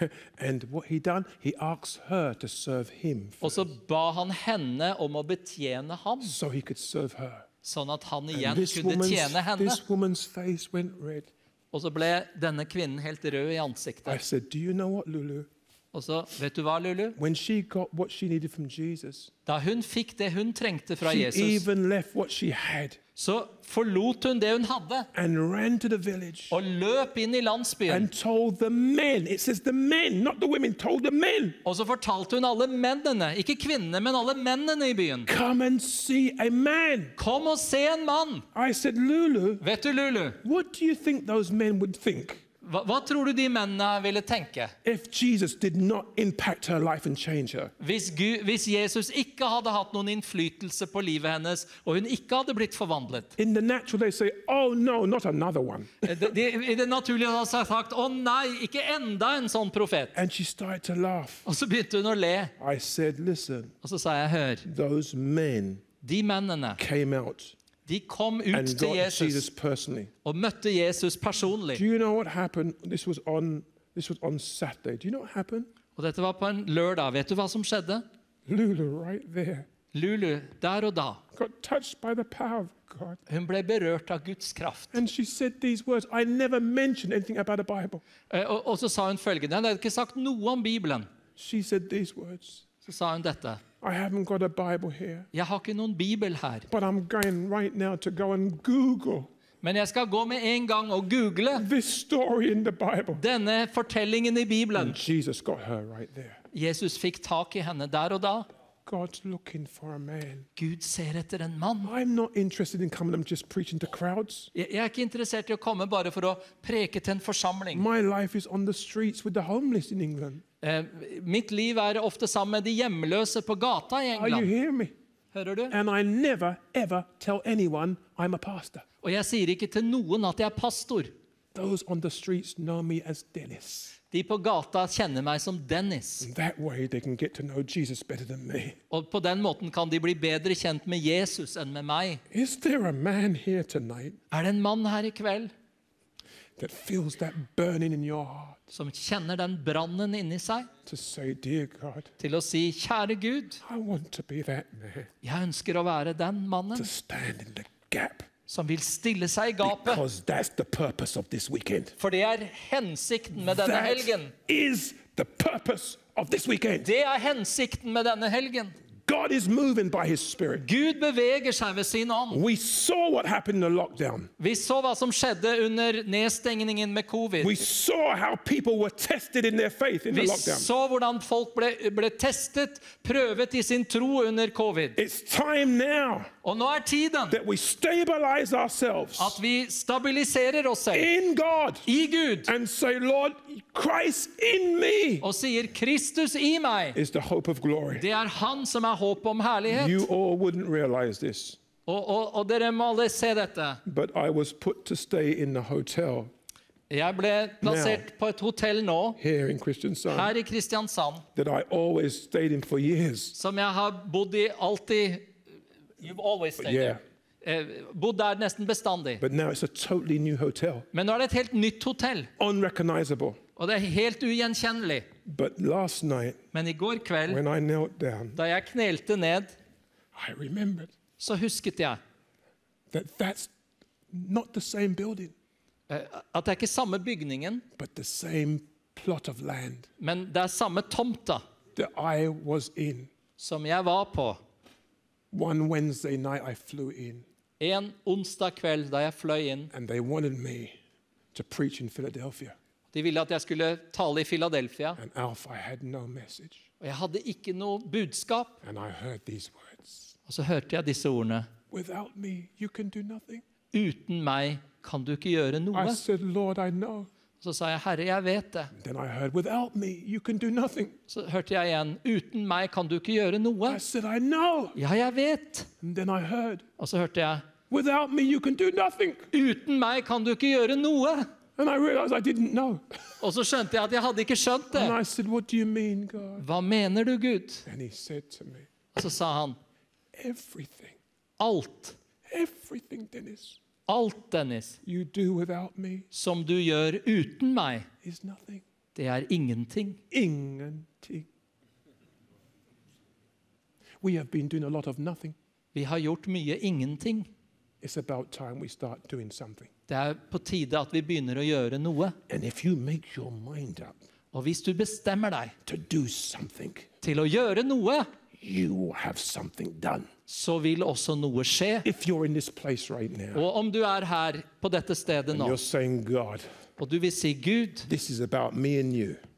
and he done, he asked her to serve him Og så ba han henne om å betjene ham, so he could serve her. sånn at han igjen kunne tjene henne. this woman's face went red. Og så ble denne kvinnen helt rød i I ansiktet. said, Do you know what, Lulu? Og så, vet du hva, Lulu? When she got what she needed from Jesus, Da hun fikk det hun trengte fra she Jesus, even left what she had så forlot hun det hun hadde, and ran to the village og løp inn i landsbyen. and told the men, it says the men, not the women, told the men, Og så fortalte hun alle mennene, ikke kvinnene, men alle mennene i byen. come and see a man. Kom og se en mann! I said, Lulu, Vet du, Lulu, what do you think those men would think hva, hva tror du de mennene ville tenke? Jesus did not impact her life and her? Hvis, Gud, hvis Jesus ikke hadde hatt noen innflytelse på livet hennes, og hun ikke hadde blitt forvandlet natural, say, oh no, de, det, det, I det naturlige hadde hun sagt 'Å nei, ikke enda en sånn profet'. Og så begynte hun å le. Said, Og så sa jeg 'Hør, de mennene, de kom ut and til got Jesus Jesus personally. og møtte Jesus personlig'. Do you know what happened? This was on this was on Saturday. Do you know what happened? Og dette var på en lørdag. Vet du hva som skjedde? Lulu, right there, Lulu, der og da, got touched by the power of God. hun ble berørt av Guds kraft. And she said these words. I never mentioned anything about the Bible. Eh, Og, og så sa hun følgende Jeg hadde ikke sagt noe om Bibelen. She said these words. Så sa hun dette. I haven't got a Bible here, Jeg har ikke noen bibel her, but I'm going right now to go and Google men jeg skal gå med en gang og google this story in the Bible. denne fortellingen i Bibelen. And Jesus got her right there. Jesus fikk tak i henne der og da. God's looking for a man. Gud ser etter en mann. I'm not interested in coming and just preaching to crowds. Jeg jeg er ikke interessert i å komme bare for å preke til en forsamling. My life is on the streets with the homeless in England. Eh, mitt liv er ofte sammen med de hjemløse på gata i England. Hører du? Never, ever tell I'm a. Og jeg sier ikke til noen at jeg er pastor. Those on the know me as De på gata kjenner meg som Dennis. That way they can get to know Jesus than me. Og på den måten kan de bli bedre kjent med Jesus enn med meg. Is there a man here Er det en mann her i kveld that feels that burning in your heart som kjenner den brannen inni seg, say, God, til å si 'Kjære Gud, jeg ønsker å være den mannen gap som vil stille seg i gapet'? For det er hensikten med denne helgen. Det er hensikten med denne helgen. God is moving by his spirit. Gud beveger seg ved sin ånd. We saw what happened in the lockdown. Vi så hva som skjedde under nedstengningen med covid. We saw how people were tested in their faith in the Vi så hvordan folk ble, ble testet, prøvet i sin tro under covid. It's time now Og nå er tiden that we stabilize ourselves at vi stabiliserer oss selv in God i Gud and say, Lord, Christ in me og sier 'Kristus i meg'. is the hope of glory. Det er Han som er håp om herlighet. You all wouldn't realize this, Og, og, og dere må alle se dette. but I was put to stay in the hotel Jeg ble plassert på et hotell nå, her i Kristiansand, that I always stayed in for years. som jeg har bodd i alltid You've always stayed Yeah, there. Eh, bodd der nesten bestandig. but now it's a totally new hotel, Men nå er det et helt nytt hotell, unrecognizable. og det er helt ugjenkjennelig. But last night, Men i går kveld, when I knelt down, da jeg knelte ned, I remembered så husket jeg that that's not the same building, eh, at det er ikke samme bygningen, but the same plot of land men det er samme tomta that I was in. som jeg var på One Wednesday night, I flew in, en onsdag kveld da jeg fløy inn. and they wanted me to preach in Philadelphia. De ville at jeg skulle tale i Philadelphia, And Alf, I had no message. og jeg hadde ikke noe budskap. And I heard these words Og så hørte jeg disse ordene. Without me, you can do nothing. Uten meg kan du ikke gjøre I noe. said, Lord, I know. Så sa jeg, Herre, jeg vet det. Then I heard, Without me, you can do nothing. Så hørte jeg igjen, uten meg kan du ikke gjøre noe. I said, I know. Ja, jeg vet. And then I heard, Og så hørte jeg, Without me, you can do nothing. uten meg kan du ikke gjøre noe. And I realized I didn't know. Og så skjønte jeg at jeg hadde ikke skjønt And det. I said, What do you mean, God? Hva mener du, Gud? And he said to me, Og så sa han, Everything, alt, everything, Dennis, alt, Dennis, som du gjør uten meg, det er ingenting. Ingenting. Vi har gjort mye ingenting. Det er på tide at vi begynner å gjøre noe. Og hvis du bestemmer deg til å gjøre noe, så vil også noe skje. Right now Og om du er her på dette stedet nå, saying, God, og du vil si Gud,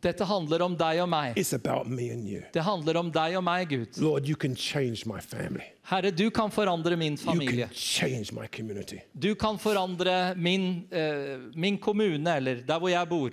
dette handler om deg og meg. Det handler om deg og meg, Gud. Lord. Herre, du kan forandre min familie. Du kan forandre min, uh, min kommune, eller der hvor jeg bor.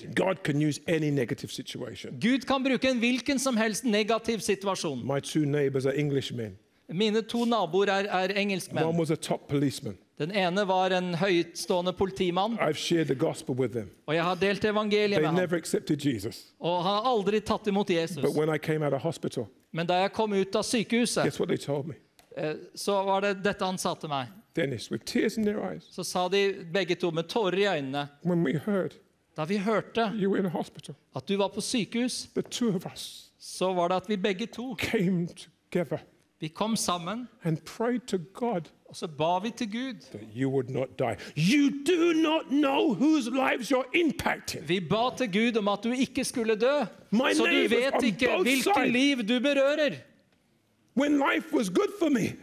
Gud kan bruke en hvilken som helst negativ situasjon. My two neighbors are Englishmen. Mine to naboer er, er One engelskmenn. was a top policeman. Den ene var en høytstående politimann, I've shared the gospel with them. og jeg har delt evangeliet They med ham. never accepted Jesus. Og han har aldri tatt imot Jesus. But when I came out of hospital, Men da jeg kom ut av sykehuset, guess what they told me? eh, så var det dette han sa til meg. Dennis, with tears in their eyes, Så sa de begge to med tårer i øynene, when we heard da vi hørte you were in hospital, at du var på sykehus, the two of us så var det at vi begge to, came together vi kom sammen, and prayed to God og så ba vi til Gud. that you would not die. You do not know whose lives you're impacting. Vi ba til Gud om at du ikke skulle dø. My Så du vet ikke hvilket hvilke liv du berører. When life was good for me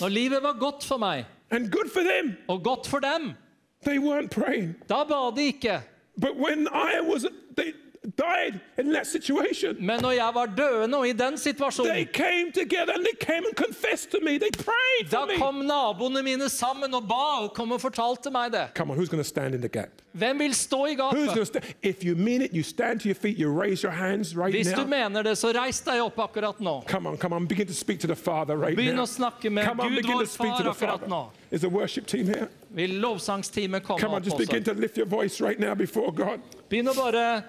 Når livet var godt for meg, and good for them, og godt for dem, they weren't praying. da ba de ikke. But when I was, they died in that situation, Men når jeg var døende og i den they situasjonen, came together and they came and confessed to me. They prayed da for me. kom naboene mine sammen og ba og kom og fortalte meg det. Come on, who's going to stand in the gap? Hvem vil stå i gapet? If you mean it, you stand to your feet, you raise your hands right Hvis du now. mener det, så reis deg opp akkurat nå. Come on, come on, begin to speak to the Father right Begynn now. å snakke med Come on, Gud, begin to vår speak to far, the akkurat Father. nå. Is the worship team here? Vil lovsangsteamet komme Come on, just begin to lift your voice right now before God. Begynn å bare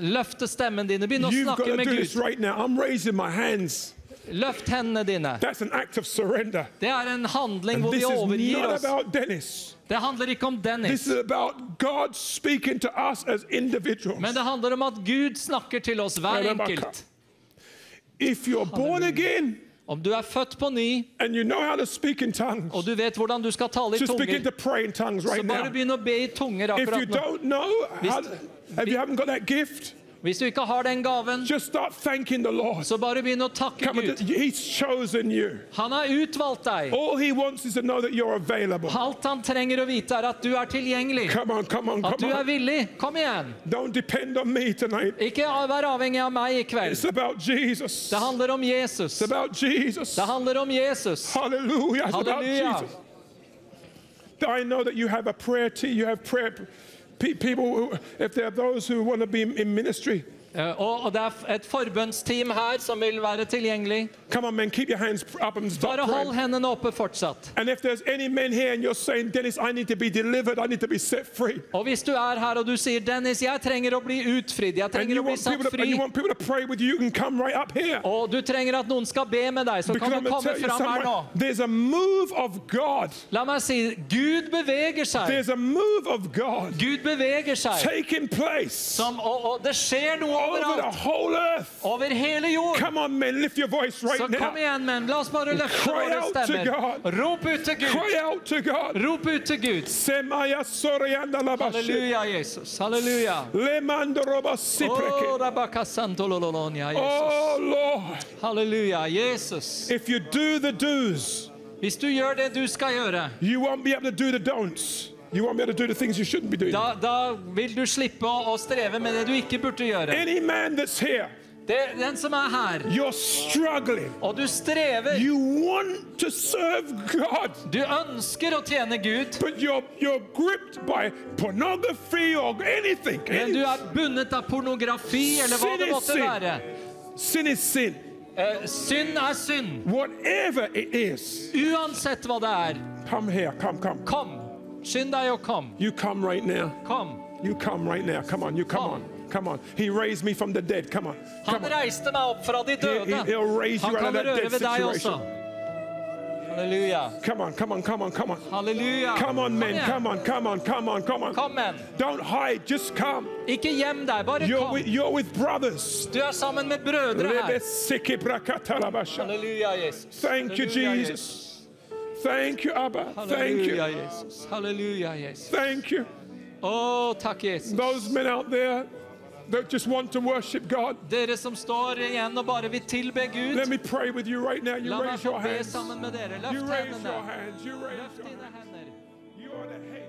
løfte stemmen dine. Begynn å You've got snakke to med do this Gud. right now. I'm raising my hands. Løft hendene dine. That's an act of surrender. Det er en handling And hvor this vi is overgir not oss. about Dennis. Det handler ikke om This Dennis, is about God speaking to us as individuals. men det handler om at Gud snakker til oss, hver enkelt. If you're born again Om du er født på ny, you know tongues, og du vet hvordan du skal tale i tunger, tongues så bare begynn å be i tunger akkurat nå. Hvis, if you haven't got that gift, Hvis du ikke har den gaven, just start thanking the Lord. så bare begynn å takke Come on, Gud. He's chosen you. Han har utvalgt deg. All He wants is to know that you're available. Alt han trenger å vite, er at du er tilgjengelig. Come on, come on, At du come er on. villig. Kom igjen. Don't depend on me tonight. Ikke vær avhengig av meg i kveld. About Jesus. Det handler om Jesus. About Jesus. Det handler om Jesus. Hallelujah. It's about Hallelujah. Jesus. I know that you have a prayer team. You have prayer people. If there are those who want to be in ministry, Og, og det er et forbønnsteam her som vil være tilgjengelig. come on, men, keep your hands up and Bare hold praying. hendene oppe fortsatt. And if there's any men here and you're saying, Dennis, I need to be delivered, I need to be set free. Og hvis du er her og du sier 'Dennis, jeg trenger å bli utfridd', jeg trenger å bli satt to, fri, you, you right og du trenger at noen skal be med deg, så Because kan du komme fram her nå. There's a move of God. La meg si Gud beveger seg. There's a move of God Gud beveger seg. taking place Som, og, og det skjer noe overalt. whole earth. Over hele jorden. Come on, men, lift your voice Så right kom now. igjen, menn. La oss bare løfte Cry våre out to stemmer. God. Rop ut til Gud. Cry out to God. Rop ut til Gud. Semaya sorianda labashi. Halleluja, Jesus. Halleluja. Oh. Oh Lord, Halleluja, Jesus. if you do the do's, Hvis du gjør det du skal gjøre, you won't be able to do the don'ts. You won't be to do the things you shouldn't be doing. da, da vil du slippe å, å streve med det du ikke burde gjøre. Any man that's here, Det, den som er her, you're struggling. og du strever, You want to serve God, du ønsker å tjene Gud, but you're you're gripped by pornography or anything. men du er bundet av pornografi eller hva det måtte være. sin is sin. Uh, synd er synd. Whatever it is, Uansett hva det er. come here. Come, come. Kom. Skynd deg og kom. You come right now. Kom. You come right now. Come on. You come Come. on. Come on. He raised me from the dead. Come on. Come Han reiste meg opp fra de døde. he, he'll raise Han you out of that dead situation. også. situation. Come on. Come on. Come on. Come on. Hallelujah. Come on, men. Come on. Come on. Come on. Come on. Kom, menn. Don't hide. Just come. Ikke gjem deg, bare You're kom. with, you're with brothers. Du er sammen med brødre her. Halleluja, Jesus. Thank you, Jesus. Jesus. Thank you, Abba. Hallelujah, Thank you. Jesus. Hallelujah, Yes. Thank you. Oh, takk, Jesus. Those men out there that just want to worship God. Dere som står igjen og bare vil tilbe Gud. Let me pray with you right now. You La raise your hands. Med dere. You raise hendene. your hands. You raise Løft your hands. You are the hand.